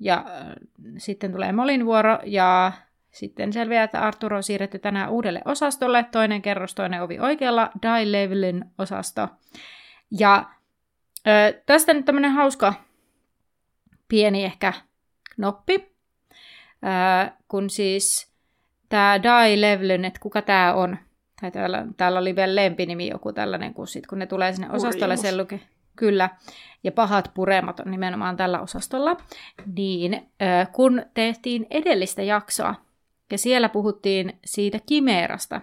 ja äh, sitten tulee Molin vuoro, ja sitten selviää, että Arturo on siirretty tänään uudelle osastolle, toinen kerros, toinen ovi oikealla, Die Levelin osasto. Ja ö, tästä nyt tämmöinen hauska pieni ehkä knoppi, ö, kun siis tämä Die Levelin, että kuka tämä on, tai täällä, täällä oli vielä lempinimi joku tällainen, kun, sit, kun ne tulee sinne osastolle, sen luke, kyllä, ja pahat puremat on nimenomaan tällä osastolla, niin kun tehtiin edellistä jaksoa, ja siellä puhuttiin siitä Kimerasta.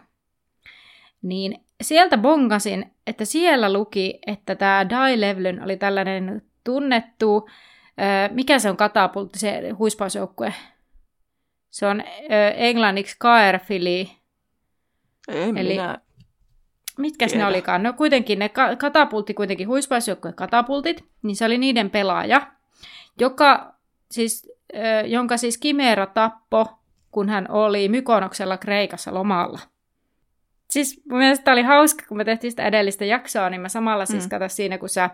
Niin sieltä bongasin, että siellä luki, että tämä Die Levlyn oli tällainen tunnettu, mikä se on katapultti, se huispausjoukkue? Se on englanniksi Caerphilly. En Eli, minä mitkäs tiedä. ne olikaan? No kuitenkin ne katapultti, kuitenkin huispausjoukkueen katapultit, niin se oli niiden pelaaja, joka siis, jonka siis Kimera tappo kun hän oli Mykonoksella Kreikassa lomalla. Siis mun mielestä oli hauska, kun me tehtiin sitä edellistä jaksoa, niin mä samalla siis mm. kato siinä, kun sä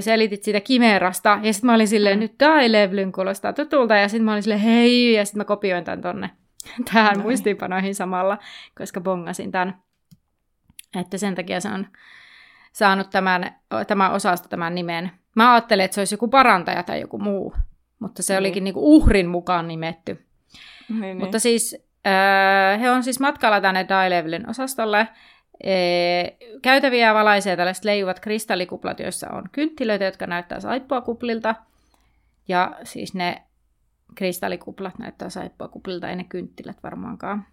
selitit siitä Kimerasta, ja sitten mä olin silleen, mm. nyt Dailevlyn kuulostaa tutulta, ja sitten mä olin silleen, hei, ja sitten mä kopioin tämän tonne tähän no. muistiinpanoihin samalla, koska bongasin tämän. Että sen takia se on saanut tämän, tämä osasto tämän nimen. Mä ajattelin, että se olisi joku parantaja tai joku muu, mutta se niin. olikin niinku uhrin mukaan nimetty. Niin, niin. Mutta siis äh, he on siis matkalla tänne Dailevlyn osastolle, Käytäviä valaisee tällaiset leijuvat kristallikuplat, joissa on kynttilöitä, jotka näyttää saippuakuplilta. Ja siis ne kristallikuplat näyttää saippuakuplilta, ei ne kynttilät varmaankaan.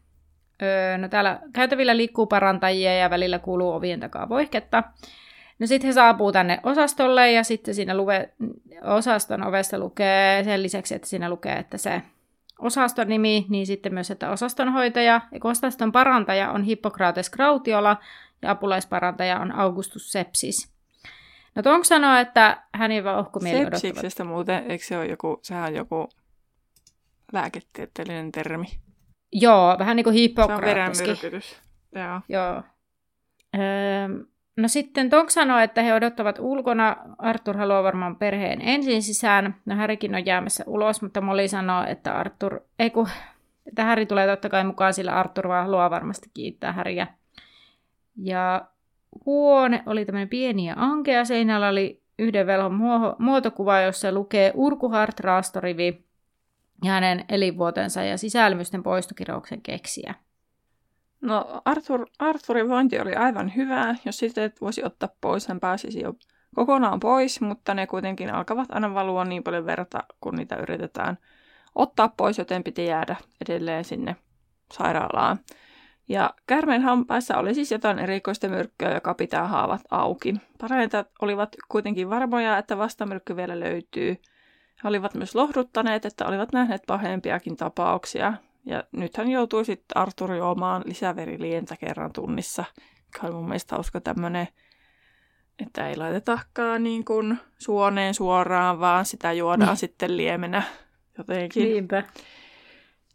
Öö, no täällä käytävillä liikkuu parantajia ja välillä kuuluu ovien takaa voihketta. No sitten he saapuu tänne osastolle ja sitten siinä luve, osaston ovessa lukee, sen lisäksi, että siinä lukee, että se osaston nimi, niin sitten myös, että osastonhoitaja ja osaston parantaja on Hippokrates Krautiola ja apulaisparantaja on Augustus Sepsis. No onko sanoa, että hän ei vaan ohkumieli Sepsiksestä muuten, eikö se ole joku, sehän on joku lääketieteellinen termi? Joo, vähän niin kuin Hippokrateskin. Se on Joo. Joo. Öö, No sitten Tonk sanoi, että he odottavat ulkona. Arthur haluaa varmaan perheen ensin sisään. No Härikin on jäämässä ulos, mutta Molly sanoo, että Arthur, ei kun, että Harry tulee totta kai mukaan, sillä Arthur vaan haluaa varmasti kiittää Häriä. Ja huone oli tämmöinen pieni ja ankea. Seinällä oli yhden velhon muotokuva, jossa lukee Urkuhart Raastorivi ja hänen elinvuotensa ja sisälmysten poistokirouksen keksiä. No Arthur, Arthurin vointi oli aivan hyvää, jos sitten voisi ottaa pois, hän pääsisi jo kokonaan pois, mutta ne kuitenkin alkavat aina valua niin paljon verta, kun niitä yritetään ottaa pois, joten piti jäädä edelleen sinne sairaalaan. Ja kärmeen hampaissa oli siis jotain erikoista myrkkyä, joka pitää haavat auki. Parantajat olivat kuitenkin varmoja, että vastamyrkky vielä löytyy. He olivat myös lohduttaneet, että olivat nähneet pahempiakin tapauksia, ja nyt hän joutui sitten Arthur juomaan lisäverilientä kerran tunnissa, mikä oli mun mielestä hauska tämmöinen, että ei laitetakaan niin kuin suoneen suoraan, vaan sitä juodaan niin. sitten liemenä jotenkin. Niinpä.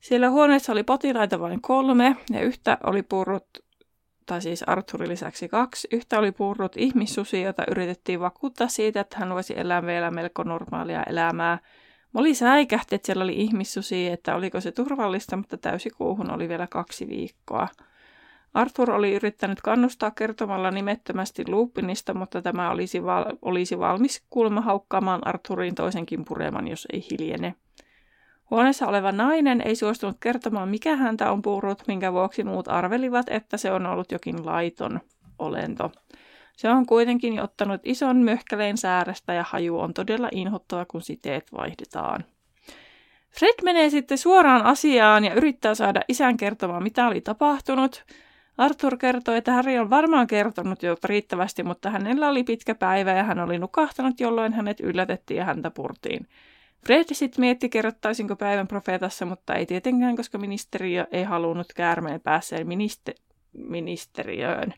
Siellä huoneessa oli potilaita vain kolme, ja yhtä oli purrut, tai siis Arthurin lisäksi kaksi, yhtä oli purrut ihmissusi, jota yritettiin vakuuttaa siitä, että hän voisi elää vielä melko normaalia elämää, Molly säikähti, että siellä oli ihmissusi, että oliko se turvallista, mutta täysikuuhun oli vielä kaksi viikkoa. Arthur oli yrittänyt kannustaa kertomalla nimettömästi Lupinista, mutta tämä olisi, val- olisi valmis kuulemma haukkaamaan Arthurin toisenkin pureman, jos ei hiljene. Huoneessa oleva nainen ei suostunut kertomaan, mikä häntä on purrut, minkä vuoksi muut arvelivat, että se on ollut jokin laiton olento. Se on kuitenkin ottanut ison möhkäleen säärestä ja haju on todella inhottava, kun siteet vaihdetaan. Fred menee sitten suoraan asiaan ja yrittää saada isän kertomaan, mitä oli tapahtunut. Arthur kertoo, että Harry on varmaan kertonut jo riittävästi, mutta hänellä oli pitkä päivä ja hän oli nukahtanut, jolloin hänet yllätettiin ja häntä purtiin. Fred sitten mietti, kerrottaisinko päivän profeetassa, mutta ei tietenkään, koska ministeriö ei halunnut käärmeen päässeen ministe- ministeriöön.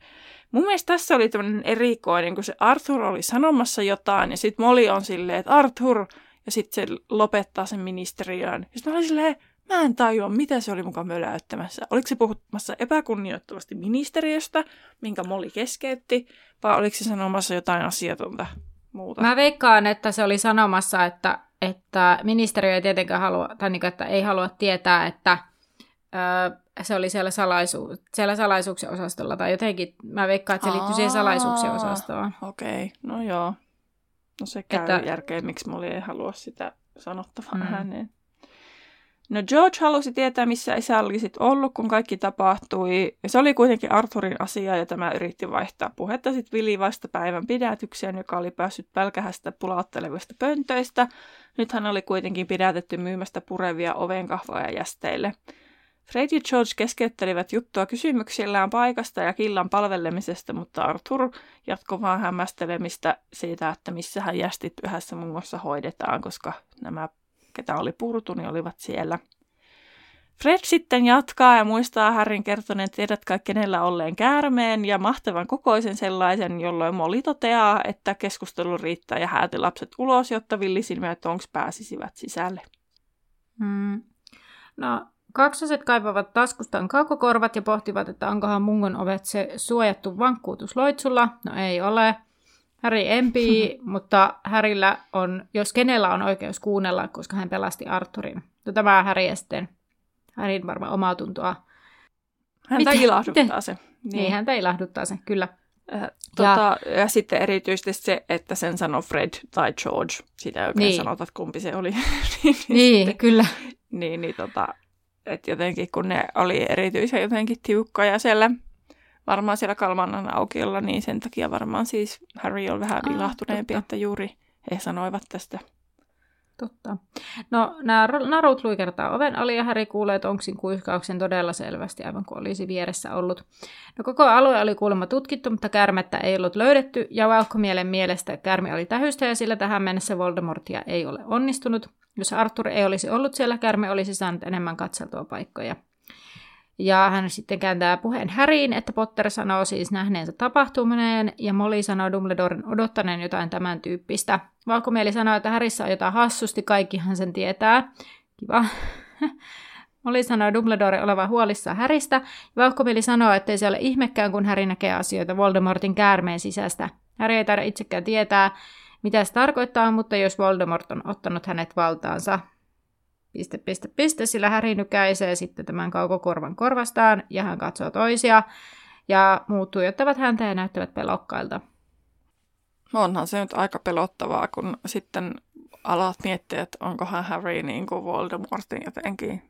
Mun mielestä tässä oli tämmöinen erikoinen, kun se Arthur oli sanomassa jotain ja sitten Molly on silleen, että Arthur, ja sitten se lopettaa sen ministeriöön. Ja sitten mä olin silleen, mä en tajua, mitä se oli mukaan möläyttämässä. Oliko se puhuttamassa epäkunnioittavasti ministeriöstä, minkä Molly keskeytti, vai oliko se sanomassa jotain asiatonta muuta? Mä veikkaan, että se oli sanomassa, että, että ministeriö ei tietenkään halua, tai niin, että ei halua tietää, että öö, se oli siellä, salaisu- siellä salaisuuksien osastolla, tai jotenkin, mä veikkaan, että se liittyy siihen salaisuuksien osastoon. Okei, okay. no joo. No se käy että... järkeen, miksi Molly ei halua sitä sanottavaa mm. ääneen. No George halusi tietää, missä isä oli sit ollut, kun kaikki tapahtui. Ja se oli kuitenkin Arthurin asia, ja tämä yritti vaihtaa puhetta sitten Vili vasta päivän pidätykseen, joka oli päässyt pälkähästä pulauttelevista pöntöistä. Nyt hän oli kuitenkin pidätetty myymästä purevia ovenkahvoja jästeille. Fred ja George keskeyttelivät juttua kysymyksillään paikasta ja killan palvelemisesta, mutta Arthur jatkoi vaan hämmästelemistä siitä, että missä hän jästit yhdessä muun muassa hoidetaan, koska nämä, ketä oli purtu, niin olivat siellä. Fred sitten jatkaa ja muistaa Harryn kertoneen, tiedätkö kenellä olleen käärmeen ja mahtavan kokoisen sellaisen, jolloin Molly toteaa, että keskustelu riittää ja hääti lapset ulos, jotta villisilmiöt Tonks pääsisivät sisälle. Hmm. No, Kaksoset kaivavat taskustaan kaukokorvat ja pohtivat, että onkohan mungon ovet se suojattu vankkuutus loitsulla. No ei ole. Harry empii, mutta Harryllä on, jos kenellä on oikeus kuunnella, koska hän pelasti Arturin. No, tämä ja sitten Harryn varmaan omaa tuntoa. Häntä Mitä? ilahduttaa se. Niin. niin, häntä ilahduttaa se, kyllä. Äh, tota, ja, ja sitten erityisesti se, että sen sanoo Fred tai George. Sitä ei oikein niin. sanota, kumpi se oli. niin, niin sitten, kyllä. Niin, niin tota, että jotenkin kun ne oli erityisen jotenkin tiukkoja siellä, varmaan siellä Kalmannan aukiolla, niin sen takia varmaan siis Harry on vähän ah, ilahtuneempi, totta. että juuri he sanoivat tästä. Totta. No, nämä narut luikertaa oven ali ja Harry kuulee Tonksin kuiskauksen todella selvästi, aivan kuin olisi vieressä ollut. No, koko alue oli kuulemma tutkittu, mutta kärmettä ei ollut löydetty, ja Valkomielen mielestä kärmi oli tähystä, ja sillä tähän mennessä Voldemortia ei ole onnistunut. Jos Arthur ei olisi ollut siellä, kärme olisi saanut enemmän katseltua paikkoja. Ja hän sitten kääntää puheen Häriin, että Potter sanoo siis nähneensä tapahtuminen, ja Molly sanoo Dumbledoren odottaneen jotain tämän tyyppistä. Valkomieli sanoo, että Härissä on jotain hassusti, kaikkihan sen tietää. Kiva. Molly sanoo Dumbledore olevan huolissaan Häristä, ja Valkomieli sanoo, että se ole ihmekään, kun Häri näkee asioita Voldemortin käärmeen sisästä. Häri ei taida itsekään tietää, mitä se tarkoittaa, mutta jos Voldemort on ottanut hänet valtaansa, piste, piste, piste, sillä Häri nykäisee sitten tämän kaukokorvan korvastaan ja hän katsoo toisia ja muut tuijottavat häntä ja näyttävät pelokkailta. Onhan se nyt aika pelottavaa, kun sitten alat miettiä, että onkohan Harry niin kuin Voldemortin jotenkin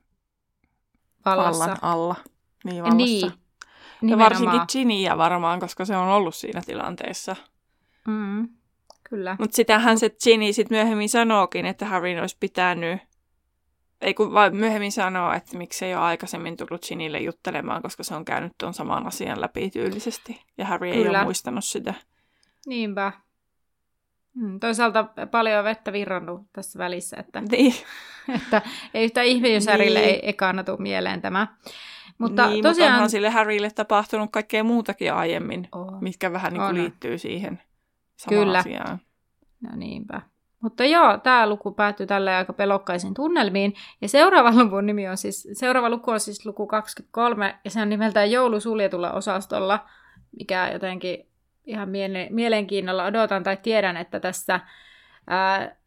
vallassa. vallan alla. Niin, vallassa. Niin. Ja varsinkin Ginia varmaan, koska se on ollut siinä tilanteessa. Mm, kyllä. Mutta sitähän se Ginny sitten myöhemmin sanookin, että Harry olisi pitänyt ei kun vaan myöhemmin sanoa, että miksi ei ole aikaisemmin tullut Ginille juttelemaan, koska se on käynyt tuon saman asian läpi tyylisesti. Ja Harry Kyllä. ei ole muistanut sitä. Niinpä. Hmm, toisaalta paljon vettä virrannut tässä välissä, että, niin. että ei yhtä ihme, jos Harrylle niin. ei ekana tule mieleen tämä. Mutta niin, tosiaan... mutta onhan sille Harrylle tapahtunut kaikkea muutakin aiemmin, oh. mitkä vähän niin kuin liittyy siihen samaan Kyllä. asiaan. No niinpä. Mutta joo, tämä luku päättyy tällä aika pelokkaisiin tunnelmiin. Ja seuraava luvun nimi on siis, seuraava luku on siis luku 23, ja se on nimeltään Joulu suljetulla osastolla, mikä jotenkin ihan miele- mielenkiinnolla odotan tai tiedän, että tässä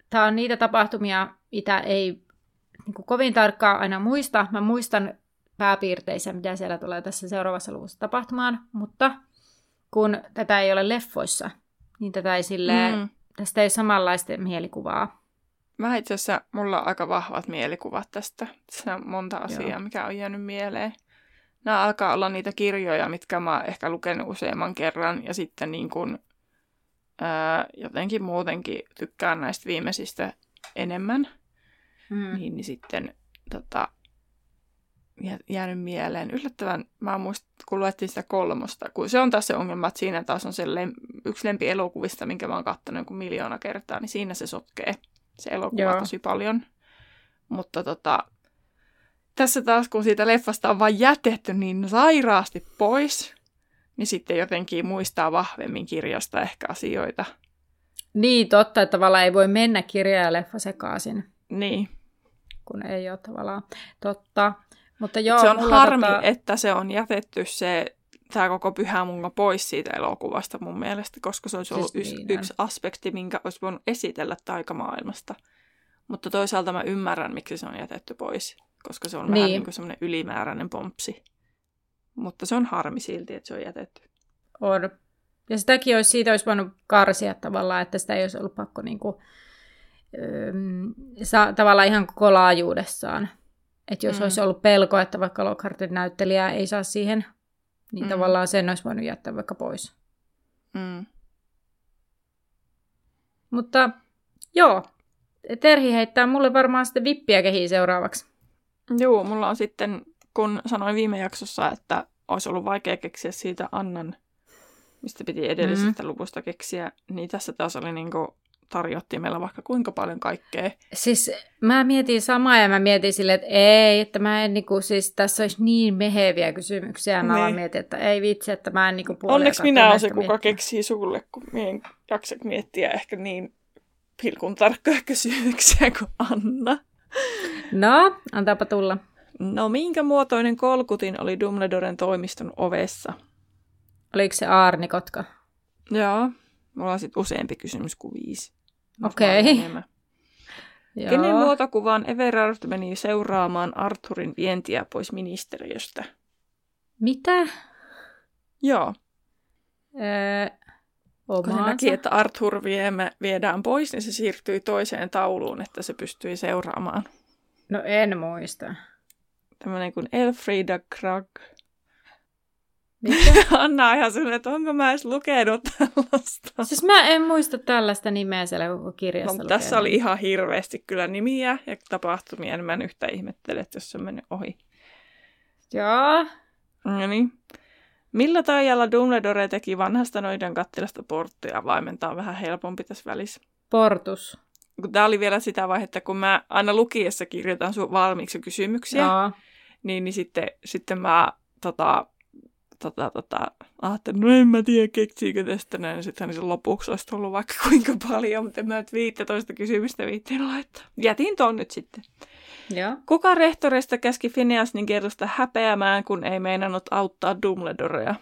tämä on niitä tapahtumia, mitä ei niin kovin tarkkaan aina muista. Mä muistan pääpiirteissä, mitä siellä tulee tässä seuraavassa luvussa tapahtumaan, mutta kun tätä ei ole leffoissa, niin tätä ei silleen mm tästä ei samanlaista mielikuvaa. Mä itse asiassa, mulla on aika vahvat mielikuvat tästä. Tässä on monta asiaa, Joo. mikä on jäänyt mieleen. Nämä alkaa olla niitä kirjoja, mitkä mä oon ehkä lukenut useamman kerran. Ja sitten niin kun, ää, jotenkin muutenkin tykkään näistä viimeisistä enemmän. Mm. Niin, niin sitten tota, jäänyt mieleen. Yllättävän, mä muistan, kun luettiin sitä kolmosta, kun se on taas se ongelma, että siinä taas on se lem- yksi elokuvista, minkä mä oon katsonut joku miljoona kertaa, niin siinä se sotkee se elokuva Joo. tosi paljon. Mutta tota, tässä taas, kun siitä leffasta on vain jätetty niin sairaasti pois, niin sitten jotenkin muistaa vahvemmin kirjasta ehkä asioita. Niin, totta, että tavallaan ei voi mennä kirja ja leffa sekaisin. Niin. Kun ei ole tavallaan totta. Mutta joo, se on harmi, tota... että se on jätetty se tämä koko pyhä munga pois siitä elokuvasta mun mielestä, koska se olisi siis ollut niin, yksi, aspekti, minkä olisi voinut esitellä taikamaailmasta. Mutta toisaalta mä ymmärrän, miksi se on jätetty pois, koska se on niin. vähän niin kuin semmoinen ylimääräinen pompsi. Mutta se on harmi silti, että se on jätetty. On. Ja sitäkin olisi, siitä olisi voinut karsia tavallaan, että sitä ei olisi ollut pakko niin kuin, öö, sa, tavallaan ihan koko laajuudessaan että jos mm. olisi ollut pelko, että vaikka Lockhartin näyttelijä ei saa siihen, niin mm. tavallaan sen olisi voinut jättää vaikka pois. Mm. Mutta joo, Terhi heittää mulle varmaan sitten vippiä kehiin seuraavaksi. Joo, mulla on sitten, kun sanoin viime jaksossa, että olisi ollut vaikea keksiä siitä Annan, mistä piti edellisestä mm. luvusta keksiä, niin tässä taas oli niinku tarjottiin meillä vaikka kuinka paljon kaikkea. Siis mä mietin samaa ja mä mietin silleen, että ei, että mä en niinku, siis tässä olisi niin meheviä kysymyksiä. Mä niin. vaan mietin, että ei vitsi, että mä en niinku Onneksi minä olen se, kuka miettiä. keksii sulle, kun minä en jaksa miettiä ehkä niin pilkun tarkkoja kysymyksiä kuin Anna. No, antaapa tulla. No, minkä muotoinen kolkutin oli Dumbledoren toimiston ovessa? Oliko se aarnikotka? Joo. Mulla on sitten useampi kysymys kuin viisi. Okei. Okay. Kenen muotokuvan Everard meni seuraamaan Arthurin vientiä pois ministeriöstä? Mitä? Joo. Öö, kun se näki, että Arthur viemme, viedään pois, niin se siirtyi toiseen tauluun, että se pystyi seuraamaan. No en muista. Tämmöinen kuin Elfrida Krag. Anna ihan sellainen, että onko mä edes lukenut tällaista. Siis mä en muista tällaista nimeä siellä kirjassa. No, tässä oli ihan hirveästi kyllä nimiä ja tapahtumia, niin mä en yhtä ihmettele, että jos se on mennyt ohi. Joo. No niin. Millä taijalla Dumbledore teki vanhasta noiden kattilasta porttia? Vaimentaa vähän helpompi tässä välissä. Portus. Tämä oli vielä sitä vaihetta, kun mä aina lukiessa kirjoitan sun valmiiksi kysymyksiä, Joo. niin, niin sitten, sitten mä tota, tota, tota, ajattelin, no en mä tiedä keksiikö tästä näin. Sitten se lopuksi olisi tullut vaikka kuinka paljon, mutta en mä nyt 15 kysymystä viittiin laittaa. Jätin ton nyt sitten. Joo. Kuka rehtoreista käski Phineas kerrosta häpeämään, kun ei meinannut auttaa Dumbledorea?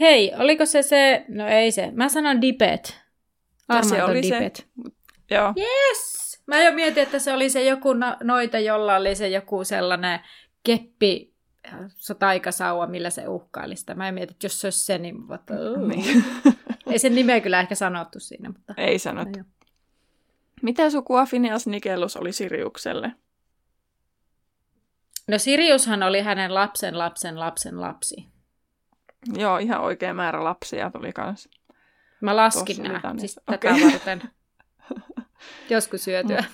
Hei, oliko se se, no ei se, mä sanon Dipet. Armando se oli Dipet. se. Joo. Yes! Mä jo mietin, että se oli se joku no, noita, jolla oli se joku sellainen keppi, se taikasauva, millä se uhkaili sitä. Mä mietin, että jos se olisi se, niin, mutta, niin. ei sen nimeä kyllä ehkä sanottu siinä. Mutta... Ei sanottu. No, mitä sukua Phineas Nikellus oli Siriukselle? No Siriushan oli hänen lapsen lapsen lapsen lapsi. Joo, ihan oikea määrä lapsia tuli kanssa. Mä laskin nämä, siis okay. tätä varten. Joskus syötyä.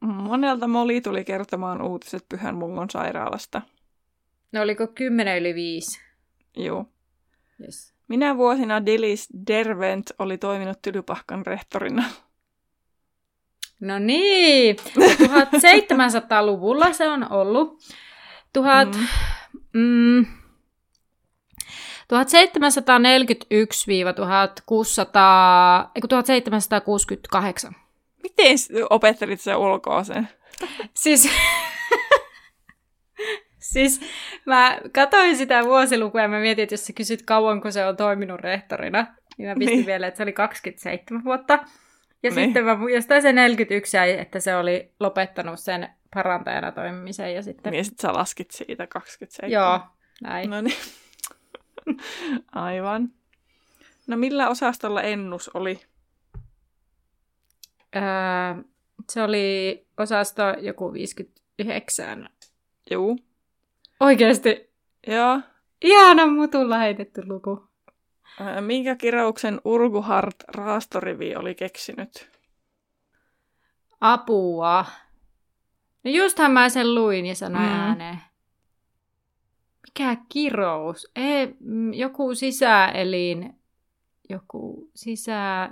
Monelta Moli tuli kertomaan uutiset Pyhän Mungon sairaalasta. No oliko 10 yli 5? Joo. Yes. Minä vuosina Dilis Dervent oli toiminut Tylypahkan rehtorina? No niin, 1700-luvulla se on ollut. Tuhat, mm. Mm, 1741-1600, 1768. Miten opettelit sen ulkoa sen? Siis, siis mä katsoin sitä vuosilukua ja mä mietin, että jos sä kysyt kauanko se on toiminut rehtorina, niin mä pistin niin. vielä, että se oli 27 vuotta. Ja niin. sitten mä jostain se 41 jäi, että se oli lopettanut sen parantajana toimimisen. Ja sitten... Niin, ja sitten sä laskit siitä 27. Joo, näin. No niin. Aivan. No millä osastolla ennus oli? Öö, se oli osasto joku 59. Juu. Oikeasti? Joo. Ihana mutulla heitetty luku. Minkä kirouksen Urguhart Raastorivi oli keksinyt? Apua. No justhan mä sen luin ja sanoin mm. ääneen. Mikä kirous? Ei, joku sisäelin, joku sisä...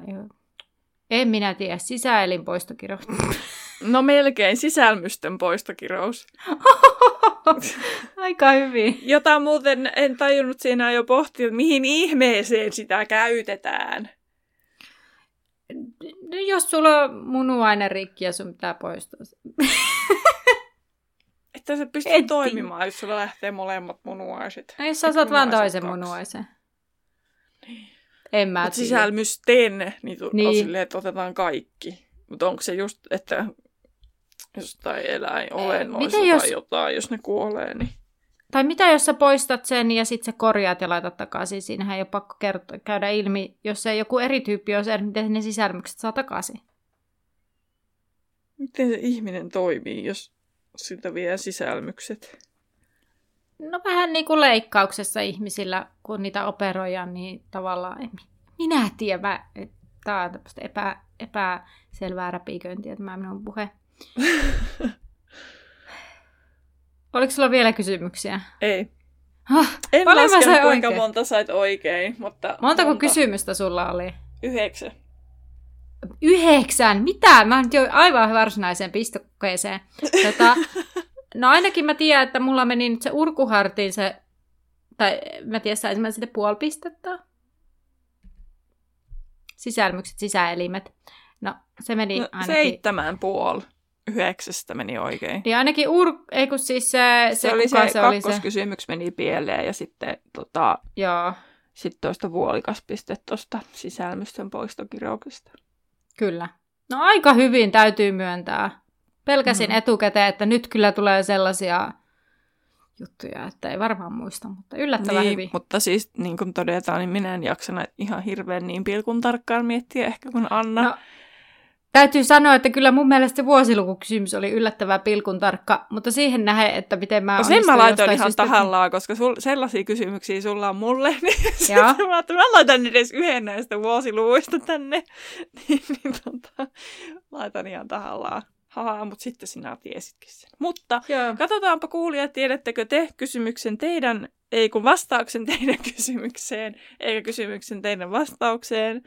En minä tiedä, sisäelin poistokirous. No melkein, sisälmysten poistokirous. Aika hyvin. Jota muuten en tajunnut siinä jo pohtia, että mihin ihmeeseen sitä käytetään. No, jos sulla on munuainen rikki ja sun pitää poistaa Että se pystyy Et toimimaan, jos sulla lähtee molemmat munuaiset. No, jos sä saat vaan toisen munuaisen. En mä Mutta sisälmysten, niin, niin. on silleen, että otetaan kaikki. Mutta onko se just, että jostain eläin olennoista tai jos... jotain, jos ne kuolee, niin... Tai mitä jos sä poistat sen ja sitten sä korjaat ja laitat takaisin? Siinähän ei ole pakko kertoa, käydä ilmi, jos se joku eri tyyppi on se, miten ne sisälmykset saa takaisin. Miten se ihminen toimii, jos siltä vie sisälmykset? No vähän niin kuin leikkauksessa ihmisillä, kun niitä operoidaan, niin tavallaan, en minä tiedän, tämä on tämmöistä epä, epäselvää räpiköintiä tämä minun puhe. Oliko sulla vielä kysymyksiä? Ei. Ah, en laskenut kuinka oikein. monta sait oikein, mutta... Montako monta. kysymystä sulla oli? Yhdeksän. Yhdeksän? Mitä? Mä nyt jo aivan varsinaiseen pistokokeeseen. Tota, no ainakin mä tiedän, että mulla meni nyt se urkuhartiin se... Tai mä tiedän, saisin mä sitten puoli pistettä. Sisälmykset, sisäelimet. No, se meni no, ainakin... Seitsemän puoli yhdeksästä meni oikein. Niin ainakin ur... Ei kun siis se... Se, se oli se, se kakkoskysymys se... meni pieleen ja sitten tota... Joo. sitten tuosta vuolikas piste tuosta sisälmystön poistokirjauksesta. Kyllä. No aika hyvin täytyy myöntää. Pelkäsin mm. etukäteen, että nyt kyllä tulee sellaisia juttuja, että ei varmaan muista, mutta yllättävän niin, hyvin. Mutta siis niin kuin todetaan, niin minä en jaksa ihan hirveän niin pilkun tarkkaan miettiä ehkä kuin Anna. No, Täytyy sanoa, että kyllä mun mielestä se vuosilukukysymys oli yllättävän pilkun tarkka, mutta siihen nähe, että miten mä no sen mä laitoin ihan syystä... tahallaan, koska sul, sellaisia kysymyksiä sulla on mulle, niin mä, että mä laitan edes yhden näistä vuosiluvuista tänne, niin, niin tota, laitan ihan tahallaan. Haha, mutta sitten sinä tiesitkin sen. Mutta Joo. katsotaanpa kuulijat, tiedättekö te kysymyksen teidän, ei kun vastauksen teidän kysymykseen, eikä kysymyksen teidän vastaukseen.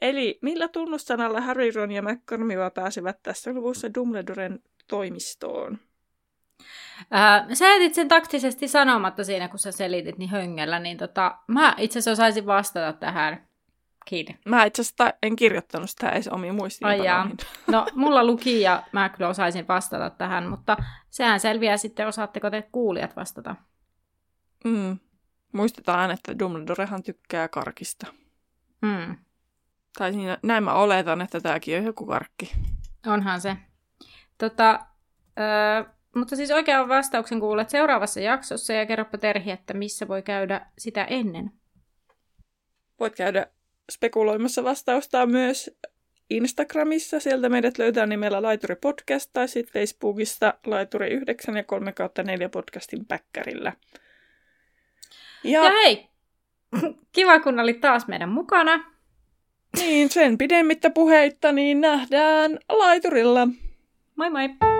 Eli millä tunnussanalla Harry, Ron ja McCormiva pääsevät tässä luvussa Dumbledoren toimistoon? Ää, sä jätit sen taktisesti sanomatta siinä, kun sä selitit niin höngellä, niin tota, mä itse asiassa osaisin vastata tähän. Kiitos. Mä itse asiassa en kirjoittanut sitä edes omiin muistiinpanoihin. No, mulla luki ja mä kyllä osaisin vastata tähän, mutta sehän selviää sitten, osaatteko te kuulijat vastata. Mm. Muistetaan, että Dumbledorehan tykkää karkista. Mm. Tai siinä, näin mä oletan, että tämäkin on joku karkki. Onhan se. Tota, öö, mutta siis oikean vastauksen kuulet seuraavassa jaksossa ja kerropa Terhi, että missä voi käydä sitä ennen. Voit käydä spekuloimassa vastausta myös Instagramissa. Sieltä meidät löytää nimellä Laituri Podcast tai sitten Facebookista Laituri 9 ja 3 4 podcastin päkkärillä. Ja... ja hei, kiva kun olit taas meidän mukana. Niin, sen pidemmittä puheitta niin nähdään laiturilla. Moi moi!